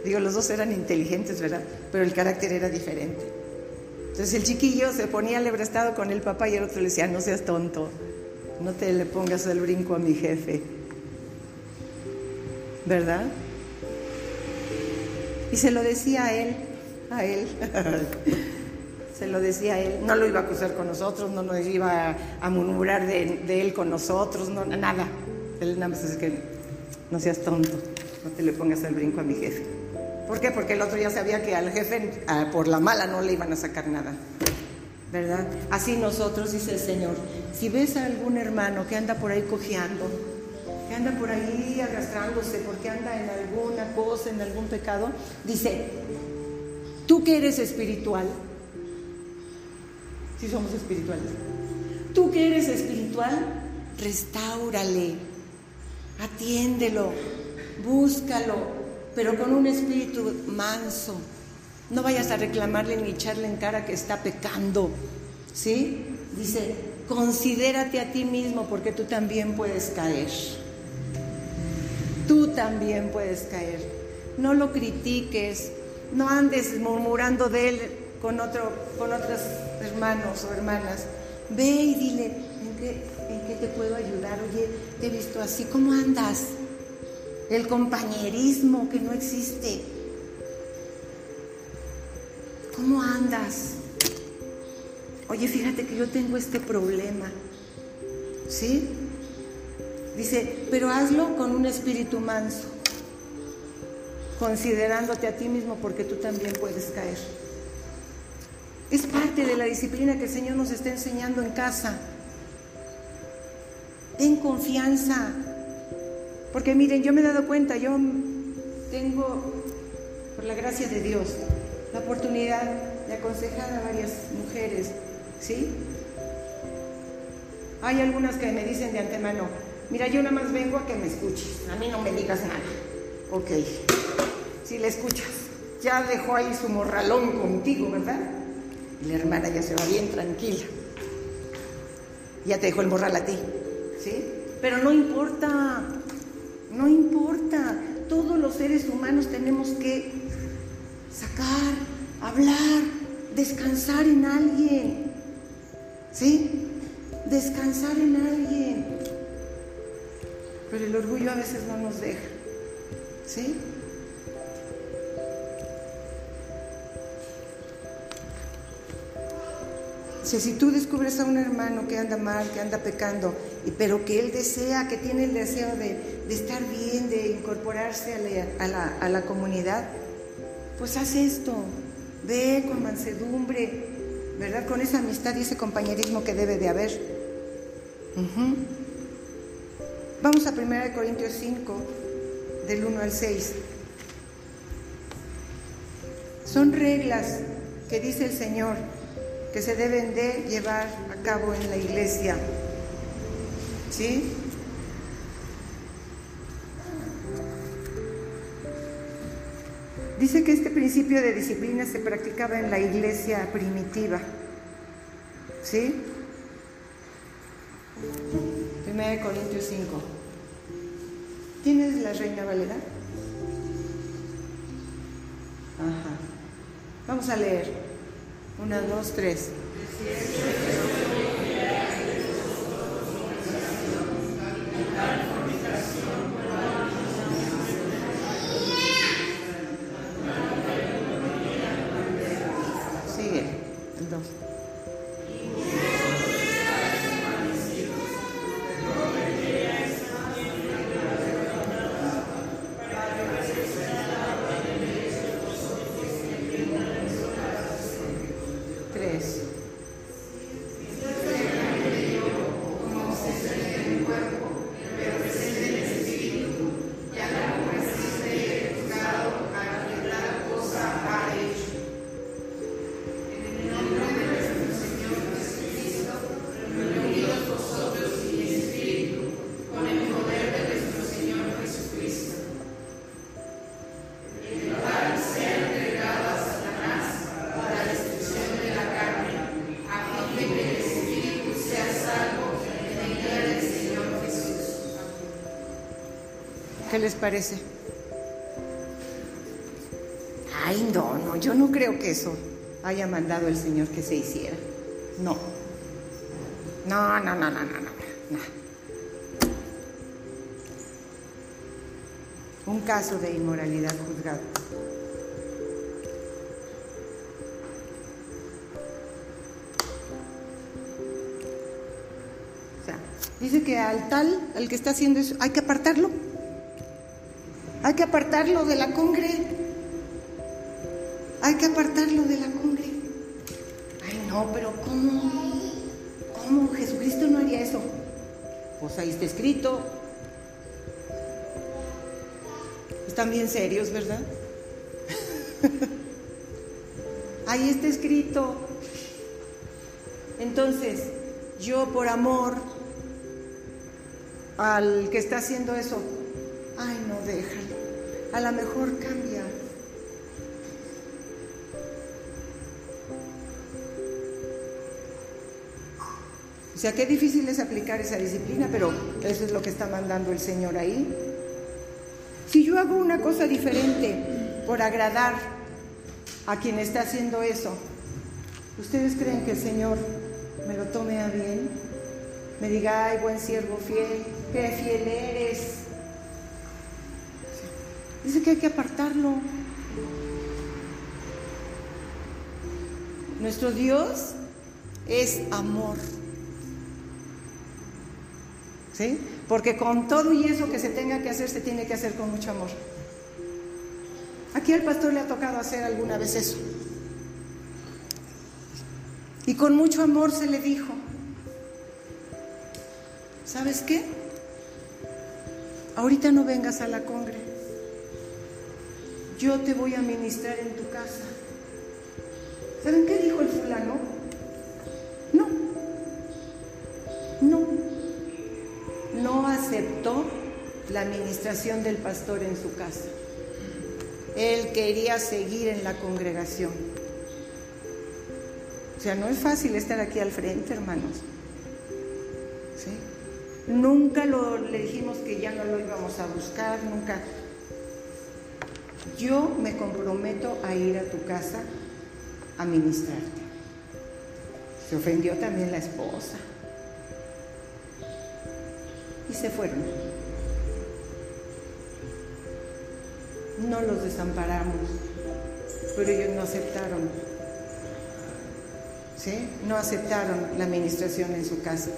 Digo, los dos eran inteligentes, ¿verdad? Pero el carácter era diferente. Entonces el chiquillo se ponía alebrestado con el papá y el otro le decía, no seas tonto, no te le pongas el brinco a mi jefe. ¿Verdad? Y se lo decía a él, a él. se lo decía a él. No lo iba a acusar con nosotros, no nos iba a, murmurar de, él con nosotros, no, nada. Él nada más es que no seas tonto, no te le pongas el brinco a mi jefe. ¿Por qué? Porque el otro ya sabía que al jefe por la mala no le iban a sacar nada. ¿Verdad? Así nosotros, dice el Señor, si ves a algún hermano que anda por ahí cojeando, que anda por ahí arrastrándose porque anda en alguna cosa, en algún pecado, dice, tú que eres espiritual, si somos espirituales, tú que eres espiritual, restáurale, atiéndelo, búscalo, pero con un espíritu manso. No vayas a reclamarle ni echarle en cara que está pecando. ¿Sí? Dice, considérate a ti mismo porque tú también puedes caer tú también puedes caer. No lo critiques, no andes murmurando de él con, otro, con otros hermanos o hermanas. Ve y dile, ¿en qué, ¿en qué te puedo ayudar? Oye, te he visto así, ¿cómo andas? El compañerismo que no existe. ¿Cómo andas? Oye, fíjate que yo tengo este problema. ¿Sí? Dice, pero hazlo con un espíritu manso, considerándote a ti mismo porque tú también puedes caer. Es parte de la disciplina que el Señor nos está enseñando en casa. Ten confianza. Porque miren, yo me he dado cuenta, yo tengo, por la gracia de Dios, la oportunidad de aconsejar a varias mujeres, ¿sí? Hay algunas que me dicen de antemano, Mira, yo nada más vengo a que me escuches, a mí no me digas nada. Ok, si le escuchas, ya dejó ahí su morralón contigo, ¿verdad? La hermana ya se va bien tranquila. Ya te dejó el morral a ti, ¿sí? Pero no importa, no importa. Todos los seres humanos tenemos que sacar, hablar, descansar en alguien, ¿sí? Descansar en alguien pero el orgullo a veces no nos deja. ¿Sí? Si tú descubres a un hermano que anda mal, que anda pecando, pero que él desea, que tiene el deseo de, estar bien, de incorporarse a la, a, la, comunidad, pues haz esto, ve con mansedumbre, ¿verdad? Con esa amistad y ese compañerismo que debe de haber. Vamos a 1 Corintios 5, del 1 al 6. Son reglas que dice el Señor que se deben de llevar a cabo en la iglesia. ¿Sí? Dice que este principio de disciplina se practicaba en la iglesia primitiva. ¿Sí? 1 Corintios 5. ¿Tienes la Reina Valera? Ajá. Vamos a leer. Una, dos, tres. Les parece? Ay, no, no, yo no creo que eso haya mandado el Señor que se hiciera. No. No, no, no, no, no, no. Un caso de inmoralidad juzgado. O sea, dice que al tal, al que está haciendo eso, hay que apartarlo. Apartarlo de la congre. Hay que apartarlo de la congre. Ay, no, pero ¿cómo? ¿Cómo? Jesucristo no haría eso. Pues ahí está escrito. Están bien serios, ¿verdad? ahí está escrito. Entonces, yo por amor al que está haciendo eso, ay, no, déjalo. A lo mejor cambia. O sea, qué difícil es aplicar esa disciplina, pero eso es lo que está mandando el Señor ahí. Si yo hago una cosa diferente por agradar a quien está haciendo eso, ¿ustedes creen que el Señor me lo tome a bien? Me diga, ay, buen siervo fiel, qué fiel eres. Dice que hay que apartarlo. Nuestro Dios es amor. ¿Sí? Porque con todo y eso que se tenga que hacer, se tiene que hacer con mucho amor. Aquí al pastor le ha tocado hacer alguna vez eso. Y con mucho amor se le dijo, ¿sabes qué? Ahorita no vengas a la congre. Yo te voy a ministrar en tu casa. ¿Saben qué dijo el fulano? No. No. No aceptó la administración del pastor en su casa. Él quería seguir en la congregación. O sea, no es fácil estar aquí al frente, hermanos. ¿Sí? Nunca lo, le dijimos que ya no lo íbamos a buscar, nunca. Yo me comprometo a ir a tu casa a ministrarte. Se ofendió también la esposa. Y se fueron. No los desamparamos, pero ellos no aceptaron. ¿Sí? No aceptaron la administración en su casa.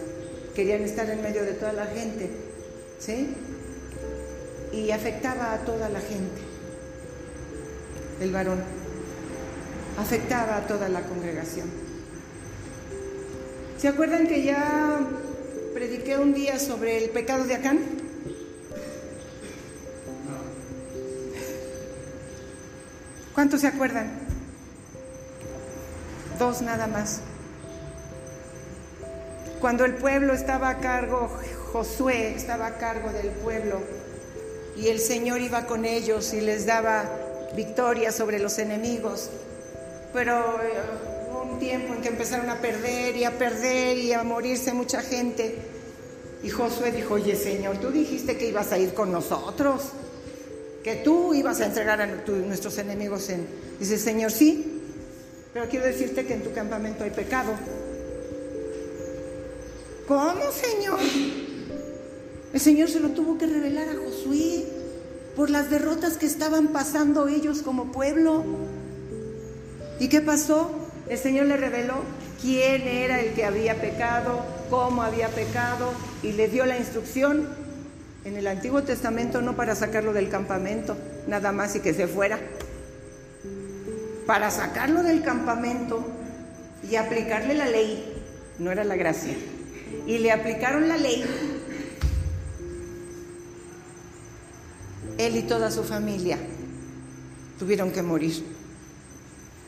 Querían estar en medio de toda la gente. ¿Sí? Y afectaba a toda la gente. El varón. Afectaba a toda la congregación. ¿Se acuerdan que ya prediqué un día sobre el pecado de Acán? ¿Cuántos se acuerdan? Dos nada más. Cuando el pueblo estaba a cargo, Josué estaba a cargo del pueblo y el Señor iba con ellos y les daba victoria sobre los enemigos. Pero eh, un tiempo en que empezaron a perder y a perder y a morirse mucha gente. Y Josué dijo, oye Señor, tú dijiste que ibas a ir con nosotros, que tú ibas a entregar a nuestros enemigos en... Dice, Señor, sí, pero quiero decirte que en tu campamento hay pecado. ¿Cómo, Señor? El Señor se lo tuvo que revelar a Josué por las derrotas que estaban pasando ellos como pueblo. ¿Y qué pasó? El Señor le reveló quién era el que había pecado, cómo había pecado y le dio la instrucción en el Antiguo Testamento no para sacarlo del campamento, nada más y que se fuera. Para sacarlo del campamento y aplicarle la ley, no era la gracia. Y le aplicaron la ley. Él y toda su familia tuvieron que morir.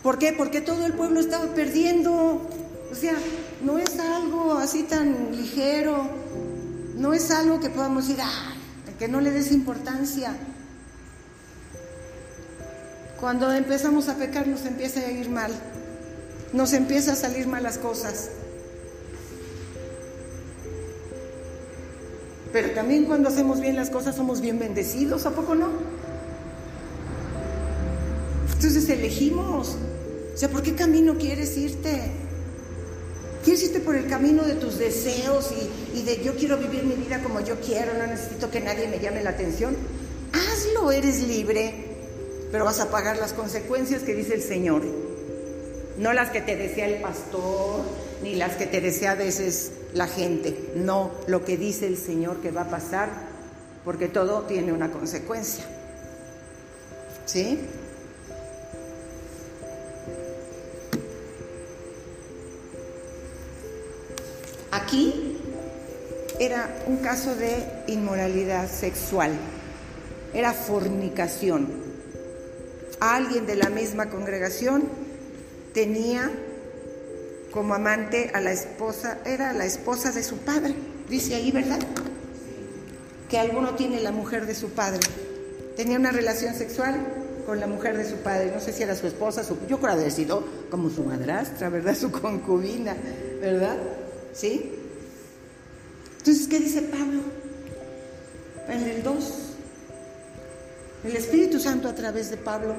¿Por qué? Porque todo el pueblo estaba perdiendo. O sea, no es algo así tan ligero, no es algo que podamos decir, ah, que no le des importancia. Cuando empezamos a pecar nos empieza a ir mal, nos empieza a salir malas cosas. Pero también cuando hacemos bien las cosas somos bien bendecidos, ¿a poco no? Entonces elegimos. O sea, ¿por qué camino quieres irte? ¿Quieres irte por el camino de tus deseos y, de yo quiero vivir mi vida como yo quiero, no necesito que nadie me llame la atención? Hazlo, eres libre, pero vas a pagar las consecuencias que dice el Señor. No las que te desea el pastor, ni las que te desea a veces la gente. No, lo que dice el Señor que va a pasar, porque todo tiene una consecuencia. ¿Sí? Aquí era un caso de inmoralidad sexual, era fornicación. Alguien de la misma congregación tenía como amante a la esposa, era la esposa de su padre, dice ahí, ¿verdad? Que alguno tiene la mujer de su padre. Tenía una relación sexual con la mujer de su padre, no sé si era su esposa, su, yo creo haber sido como su madrastra, ¿verdad? Su concubina, ¿verdad? ¿Sí? Entonces, ¿qué dice Pablo? En el 2, el Espíritu Santo a través de Pablo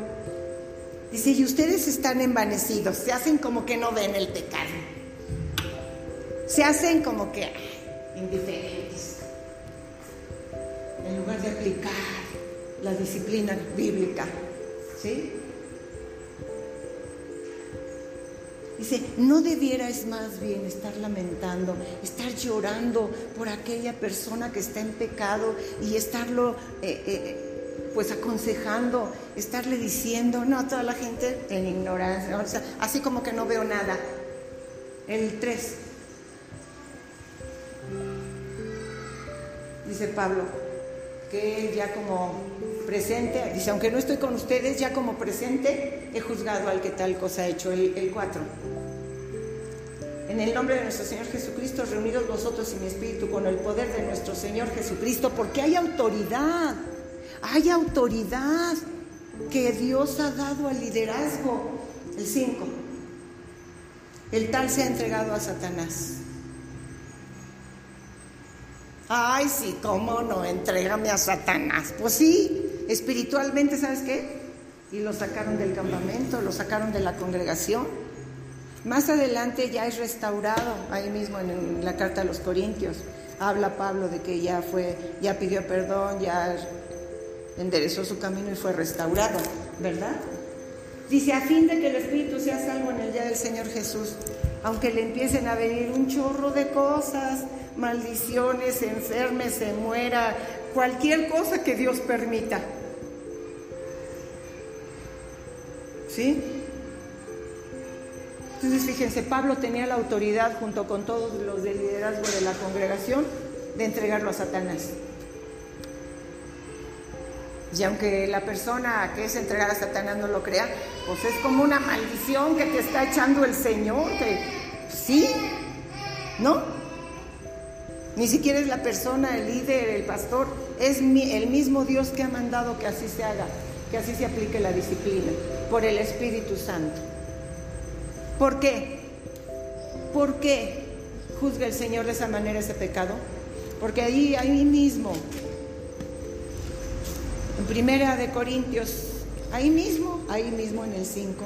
dice, y ustedes están envanecidos, se hacen como que no ven el pecado, se hacen como que indiferentes, en lugar de aplicar la disciplina bíblica, ¿sí? Dice, no debieras más bien estar lamentando, estar llorando por aquella persona que está en pecado y estarlo eh, eh, pues aconsejando, estarle diciendo, no, toda la gente en ignorancia, así como que no veo nada. El 3. Dice Pablo, que ya como presente, dice, aunque no estoy con ustedes, ya como presente he juzgado al que tal cosa ha hecho. El 4. En el nombre de nuestro Señor Jesucristo, reunidos vosotros y mi espíritu con el poder de nuestro Señor Jesucristo, porque hay autoridad, hay autoridad que Dios ha dado al liderazgo. El 5. El tal se ha entregado a Satanás. Ay, sí, ¿cómo no? Entrégame a Satanás. Pues sí, espiritualmente, ¿sabes qué? Y lo sacaron del campamento, lo sacaron de la congregación. Más adelante ya es restaurado, ahí mismo en la carta a los Corintios. Habla Pablo de que ya fue, ya pidió perdón, ya enderezó su camino y fue restaurado, ¿verdad? Dice, a fin de que el Espíritu sea salvo en el día del Señor Jesús, aunque le empiecen a venir un chorro de cosas, maldiciones, enferme, se muera, cualquier cosa que Dios permita. ¿Sí? Entonces fíjense, Pablo tenía la autoridad junto con todos los de liderazgo de la congregación de entregarlo a Satanás. Y aunque la persona que es entregada a Satanás no lo crea, pues es como una maldición que te está echando el Señor, sí, ¿no? Ni siquiera es la persona, el líder, el pastor, es el mismo Dios que ha mandado que así se haga, que así se aplique la disciplina, por el Espíritu Santo. ¿Por qué? ¿Por qué juzga el Señor de esa manera ese pecado? Porque ahí, ahí mismo, Primera de Corintios, ahí mismo, ahí mismo en el 5.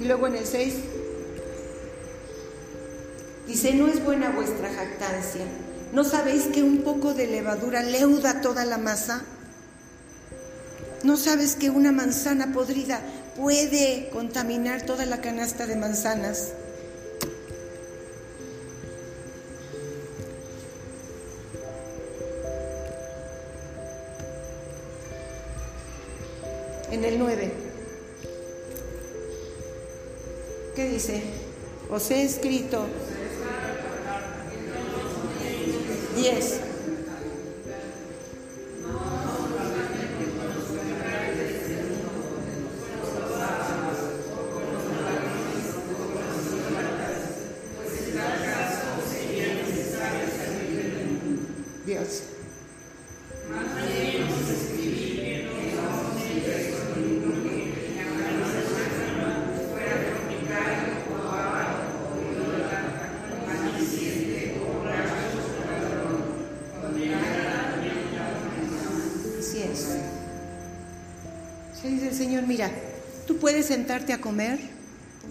Y luego en el 6 dice, no es buena vuestra jactancia. ¿No sabéis que un poco de levadura leuda toda la masa? ¿No sabes que una manzana podrida puede contaminar toda la canasta de manzanas? En el 9. ¿Qué dice? Os he escrito 10. Sentarte a comer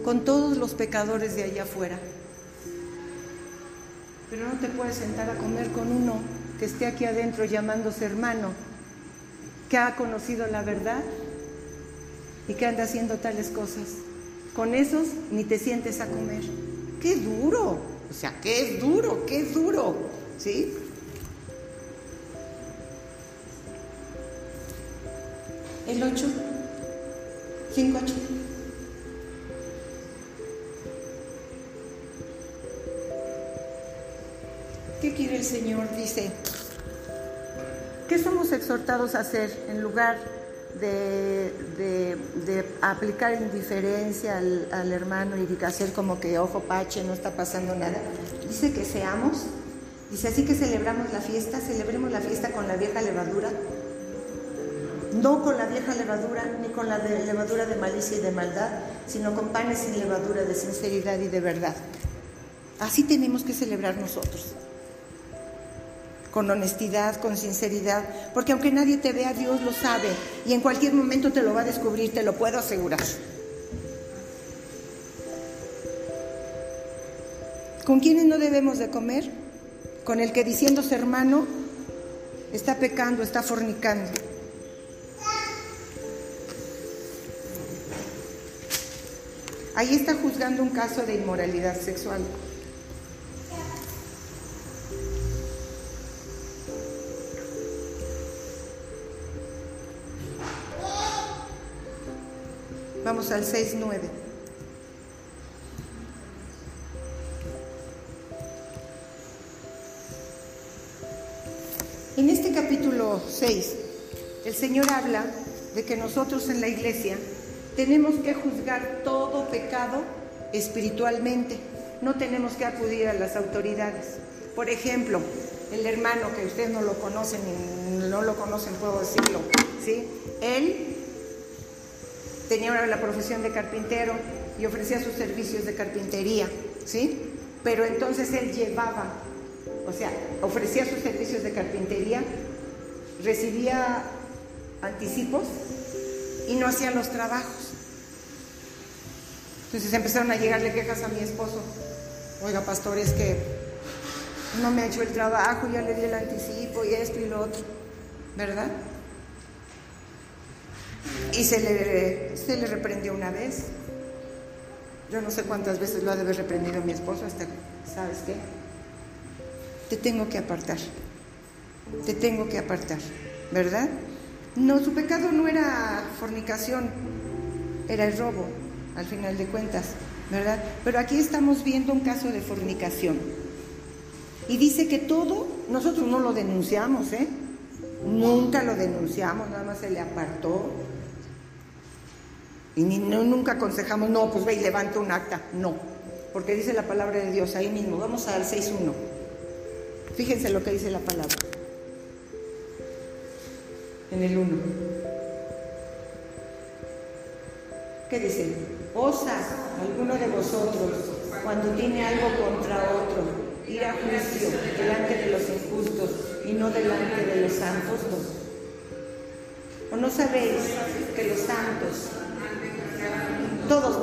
con todos los pecadores de allá afuera, pero no te puedes sentar a comer con uno que esté aquí adentro llamándose hermano, que ha conocido la verdad y que anda haciendo tales cosas. Con esos ni te sientes a comer. ¡Qué duro! O sea, qué duro, qué duro. ¿Sí? El 8. 5, 8. ¿Qué quiere el Señor? Dice, ¿qué somos exhortados a hacer en lugar de, aplicar indiferencia al, hermano y hacer como que ojo pache, no está pasando nada? Dice que seamos, dice así que celebramos la fiesta, celebremos la fiesta con la vieja levadura, no con la vieja levadura ni con la levadura de malicia y de maldad, sino con panes sin levadura de sinceridad y de verdad. Así tenemos que celebrar nosotros con honestidad, con sinceridad, porque aunque nadie te vea, Dios lo sabe y en cualquier momento te lo va a descubrir, te lo puedo asegurar. ¿Con quiénes no debemos de comer? Con el que diciéndose hermano está pecando, está fornicando. Ahí está juzgando un caso de inmoralidad sexual. Vamos al 6.9. En este capítulo 6, el Señor habla de que nosotros en la iglesia tenemos que juzgar todo pecado espiritualmente. No tenemos que acudir a las autoridades. Por ejemplo, el hermano que ustedes no lo conocen y no lo conocen, puedo decirlo, ¿sí? Él tenía la profesión de carpintero y ofrecía sus servicios de carpintería, ¿sí? Pero entonces él llevaba, o sea, ofrecía sus servicios de carpintería, recibía anticipos y no hacía los trabajos. Entonces empezaron a llegarle quejas a mi esposo. Oiga, pastor, es que no me ha hecho el trabajo, ya le di el anticipo y esto y lo otro, ¿verdad? Y se le, se le reprendió una vez. Yo no sé cuántas veces lo ha de haber reprendido mi esposo hasta, ¿sabes qué? Te tengo que apartar. Te tengo que apartar, ¿verdad? No, su pecado no era fornicación, era el robo, al final de cuentas, ¿verdad? Pero aquí estamos viendo un caso de fornicación. Y dice que todo, nosotros no lo denunciamos, ¿eh? Nunca lo denunciamos, nada más se le apartó, y ni, nunca aconsejamos, no, pues ve y levanta un acta. No, porque dice la palabra de Dios ahí mismo. Vamos al 6.1. Fíjense lo que dice la palabra. En el 1. ¿Qué dice? Osa alguno de vosotros, cuando tiene algo contra otro, ir a juicio delante de los injustos y no delante de los santos. ¿O no sabéis que los santos todos,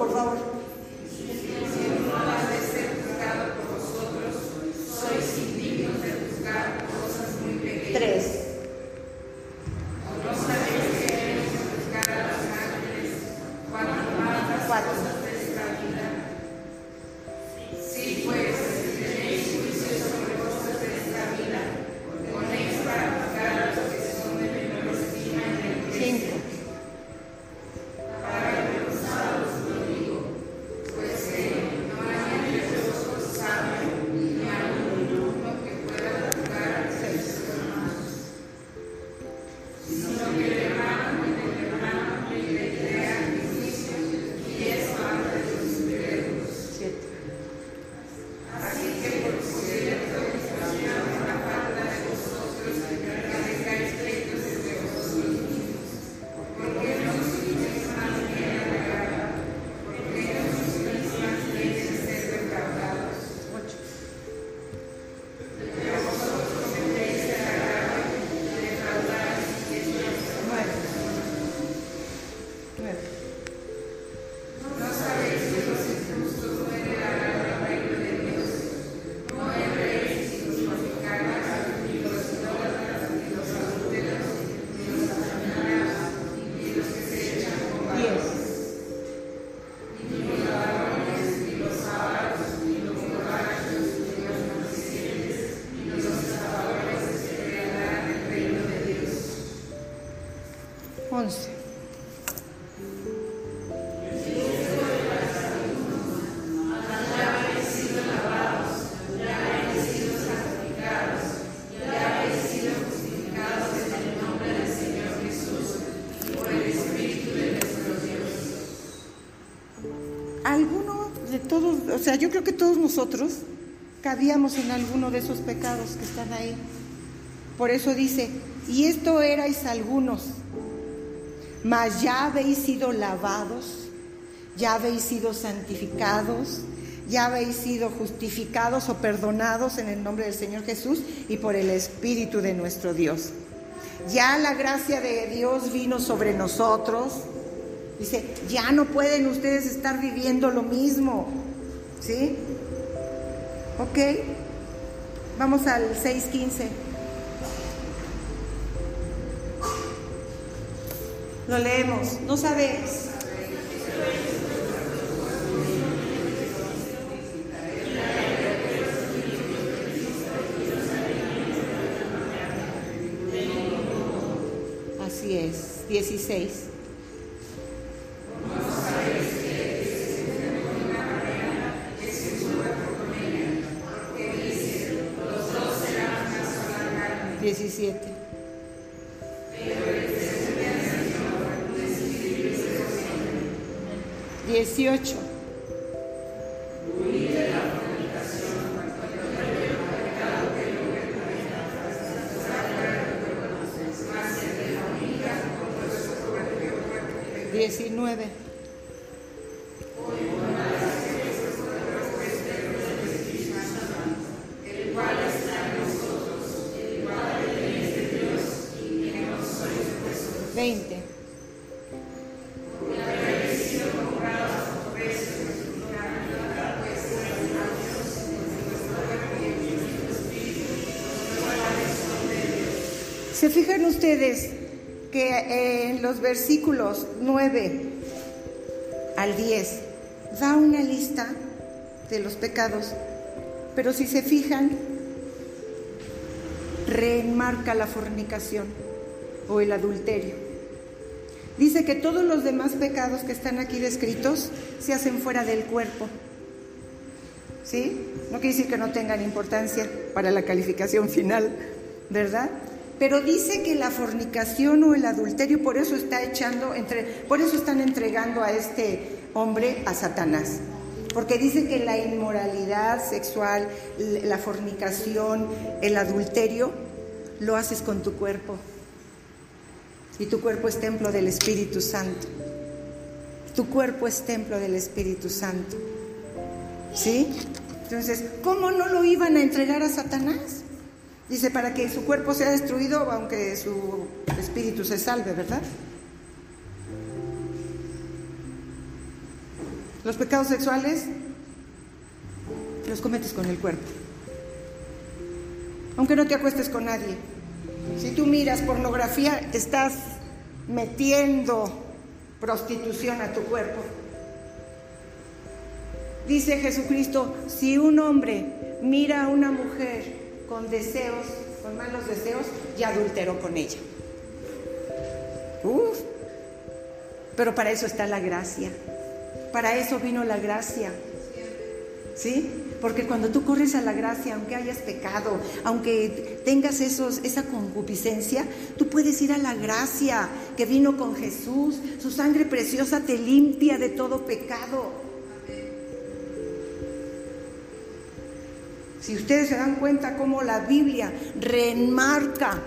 o sea, yo creo que todos nosotros cabíamos en alguno de esos pecados que están ahí. Por eso dice, y esto erais algunos, mas ya habéis sido lavados, ya habéis sido santificados, ya habéis sido justificados o perdonados en el nombre del Señor Jesús y por el Espíritu de nuestro Dios. Ya la gracia de Dios vino sobre nosotros. Dice, ya no pueden ustedes estar viviendo lo mismo. ¿Sí? ¿Ok? Vamos al 6.15. Lo leemos. No sabéis. Así es. 16. 18 ¿Se fijan ustedes que eh, en los versículos 9 al 10 da una lista de los pecados? Pero si se fijan, reenmarca la fornicación o el adulterio. Dice que todos los demás pecados que están aquí descritos se hacen fuera del cuerpo. ¿Sí? No quiere decir que no tengan importancia para la calificación final, ¿verdad? Pero dice que la fornicación o el adulterio, por eso está echando, entre, por eso están entregando a este hombre a Satanás. Porque dice que la inmoralidad sexual, la fornicación, el adulterio, lo haces con tu cuerpo. Y tu cuerpo es templo del Espíritu Santo. Tu cuerpo es templo del Espíritu Santo. ¿Sí? Entonces, ¿cómo no lo iban a entregar a Satanás? Dice, para que su cuerpo sea destruido, aunque su espíritu se salve, ¿verdad? Los pecados sexuales los cometes con el cuerpo. Aunque no te acuestes con nadie. Si tú miras pornografía, estás metiendo prostitución a tu cuerpo. Dice Jesucristo, si un hombre mira a una mujer con deseos, con malos deseos, ya adulteró con ella. Uf. Pero para eso está la gracia. Para eso vino la gracia. ¿Sí? Porque cuando tú corres a la gracia, aunque hayas pecado, aunque tengas esos, esa concupiscencia, tú puedes ir a la gracia que vino con Jesús. Su sangre preciosa te limpia de todo pecado. Si ustedes se dan cuenta cómo la Biblia reenmarca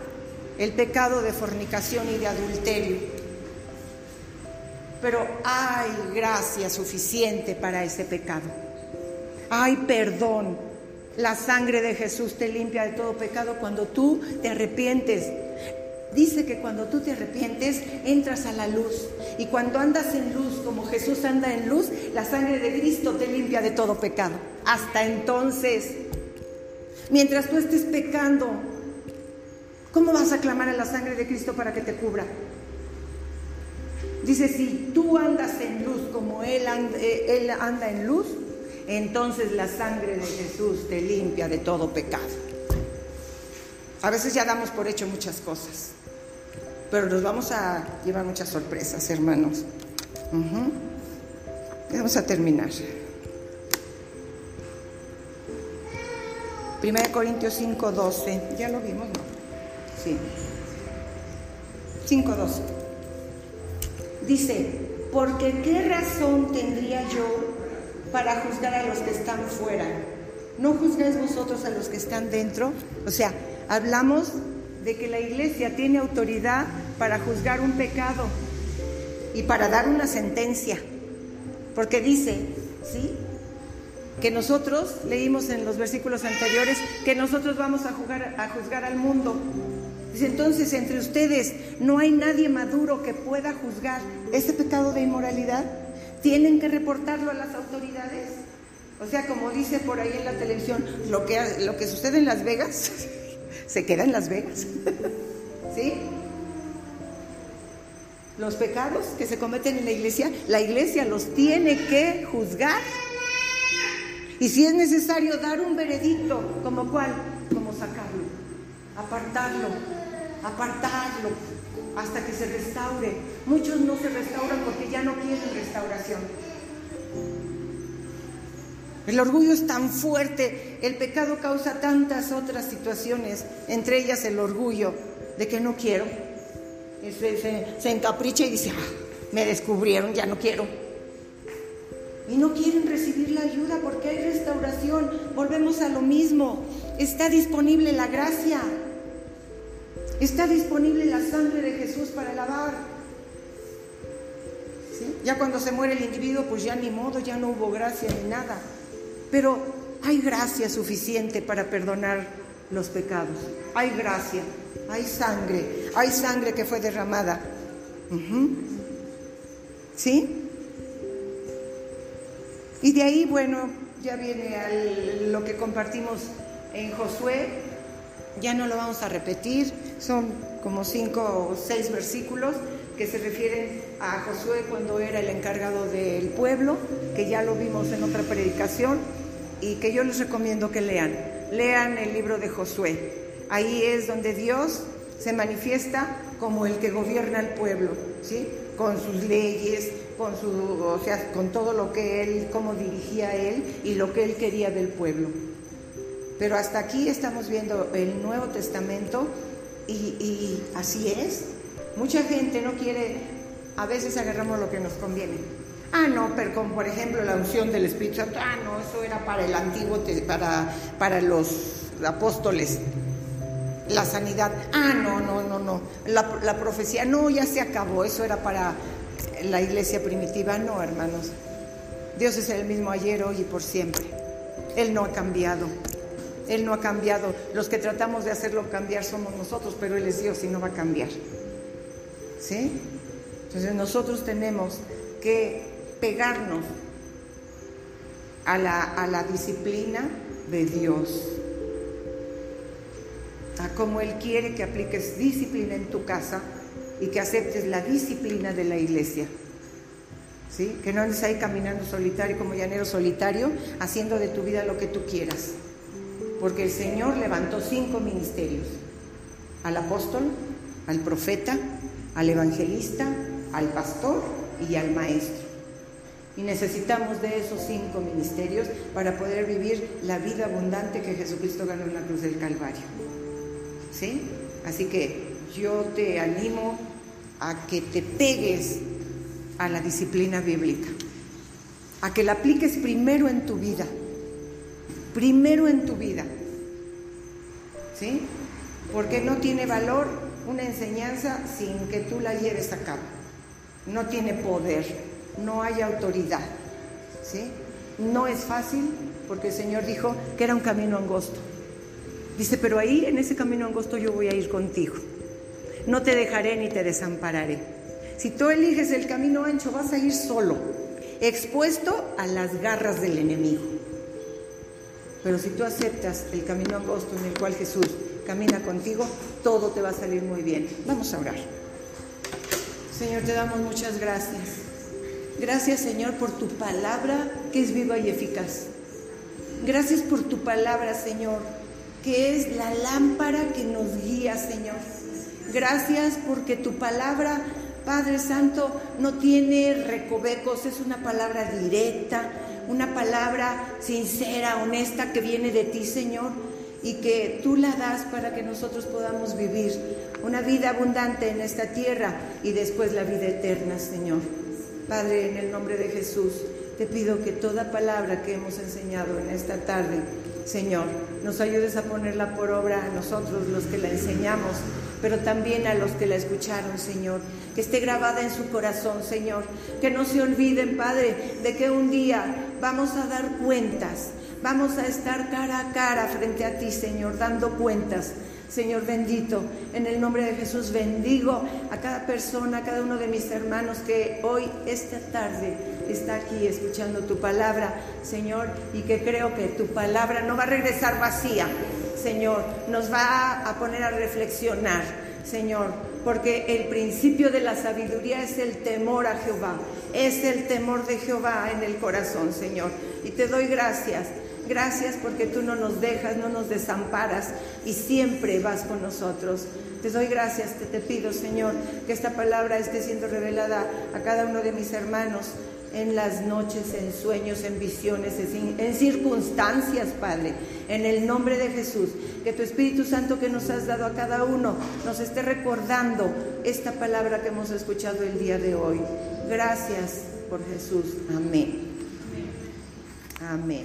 el pecado de fornicación y de adulterio. Pero hay gracia suficiente para ese pecado. Hay perdón. La sangre de Jesús te limpia de todo pecado cuando tú te arrepientes. Dice que cuando tú te arrepientes, entras a la luz. Y cuando andas en luz, como Jesús anda en luz, la sangre de Cristo te limpia de todo pecado. Hasta entonces, mientras tú estés pecando, ¿cómo vas a clamar a la sangre de Cristo para que te cubra? Dice, si tú andas en luz como Él anda, él anda en luz, entonces la sangre de Jesús te limpia de todo pecado. A veces ya damos por hecho muchas cosas. pero nos vamos a llevar muchas sorpresas, hermanos. Vamos a terminar. 1 Corintios 5, 12. Ya lo vimos, ¿no? Sí. 5, 12. Dice, porque qué razón tendría yo para juzgar a los que están fuera. ¿No juzgáis vosotros a los que están dentro? O sea, hablamos de que la iglesia tiene autoridad para juzgar un pecado y para dar una sentencia. Porque dice, ¿sí? Que nosotros, leímos en los versículos anteriores, que nosotros vamos a, jugar, a juzgar al mundo. Dice, entonces entre ustedes no hay nadie maduro que pueda juzgar ese pecado de inmoralidad tienen que reportarlo a las autoridades. O sea, como dice por ahí en la televisión, lo que, lo que sucede en Las Vegas se queda en Las Vegas. ¿Sí? Los pecados que se cometen en la iglesia, la iglesia los tiene que juzgar. Y si es necesario dar un veredicto, ¿como cuál? Como sacarlo, apartarlo, apartarlo, hasta que se restaure. Muchos no se restauran porque ya no quieren restauración. El orgullo es tan fuerte, el pecado causa tantas otras situaciones, entre ellas el orgullo de que no quiero. Se, se, encapricha y dice, ah, me descubrieron, ya no quiero. Y no quieren recibir la ayuda porque hay restauración. Volvemos a lo mismo. Está disponible la gracia. Está disponible la sangre de Jesús para lavar. Ya cuando se muere el individuo, pues ya ni modo, ya no hubo gracia ni nada. Pero hay gracia suficiente para perdonar los pecados. Hay gracia, hay sangre, hay sangre que fue derramada. ¿Sí? Y de ahí, bueno, ya viene lo que compartimos en Josué, ya no lo vamos a repetir, son como cinco o seis versículos que se refieren a Josué cuando era el encargado del pueblo, que ya lo vimos en otra predicación y que yo les recomiendo que lean. Lean el libro de Josué. Ahí es donde Dios se manifiesta como el que gobierna el pueblo, ¿sí? Con sus leyes, con su, o sea, con todo lo que él, cómo dirigía él y lo que él quería del pueblo. Pero hasta aquí estamos viendo el Nuevo Testamento y, así es. Mucha gente no quiere, a veces agarramos lo que nos conviene. Ah, no, pero como por ejemplo la unción del Espíritu Santo, ah, no, eso era para el antiguo, para, para los apóstoles. La sanidad, ah, no, no, no, no. La, la profecía, no, ya se acabó, eso era para la iglesia primitiva. No, hermanos. Dios es el mismo ayer, hoy y por siempre. Él no ha cambiado. Él no ha cambiado. Los que tratamos de hacerlo cambiar somos nosotros, pero Él es Dios y no va a cambiar. ¿Sí? Entonces nosotros tenemos que pegarnos a la, a la disciplina de Dios. A cómo Él quiere que apliques disciplina en tu casa y que aceptes la disciplina de la iglesia. ¿Sí? Que no andes ahí caminando solitario como llanero solitario, haciendo de tu vida lo que tú quieras porque el Señor levantó cinco ministerios, al apóstol, al profeta, al evangelista, al pastor y al maestro. Y necesitamos de esos cinco ministerios para poder vivir la vida abundante que Jesucristo ganó en la cruz del Calvario. ¿Sí? Así que yo te animo a que te pegues a la disciplina bíblica, a que la apliques primero en tu vida primero en tu vida. ¿Sí? Porque no tiene valor una enseñanza sin que tú la lleves a cabo. No tiene poder, no hay autoridad. ¿Sí? No es fácil porque el Señor dijo que era un camino angosto. Dice, pero ahí en ese camino angosto yo voy a ir contigo. No te dejaré ni te desampararé. Si tú eliges el camino ancho, vas a ir solo, expuesto a las garras del enemigo. Pero si tú aceptas el camino angosto en el cual Jesús camina contigo, todo te va a salir muy bien. Vamos a orar. Señor, te damos muchas gracias. Gracias, Señor, por tu palabra que es viva y eficaz. Gracias por tu palabra, Señor, que es la lámpara que nos guía, Señor. Gracias porque tu palabra, Padre Santo, no tiene recovecos, es una palabra directa, una palabra sincera, honesta que viene de ti, Señor, y que tú la das para que nosotros podamos vivir una vida abundante en esta tierra y después la vida eterna, Señor. Padre, en el nombre de Jesús, te pido que toda palabra que hemos enseñado en esta tarde, Señor, nos ayudes a ponerla por obra a nosotros los que la enseñamos, pero también a los que la escucharon, Señor. Que esté grabada en su corazón, Señor. Que no se olviden, Padre, de que un día vamos a dar cuentas. Vamos a estar cara a cara frente a ti, Señor, dando cuentas. Señor bendito, en el nombre de Jesús bendigo a cada persona, a cada uno de mis hermanos que hoy, esta tarde, está aquí escuchando tu palabra, Señor, y que creo que tu palabra no va a regresar vacía, Señor, nos va a poner a reflexionar, Señor, porque el principio de la sabiduría es el temor a Jehová, es el temor de Jehová en el corazón, Señor. Y te doy gracias. Gracias porque tú no nos dejas, no nos desamparas y siempre vas con nosotros. Te doy gracias, te, te pido, Señor, que esta palabra esté siendo revelada a cada uno de mis hermanos en las noches, en sueños, en visiones, en, circunstancias, Padre, en el nombre de Jesús. Que tu Espíritu Santo que nos has dado a cada uno nos esté recordando esta palabra que hemos escuchado el día de hoy. Gracias por Jesús. Amén. Amén.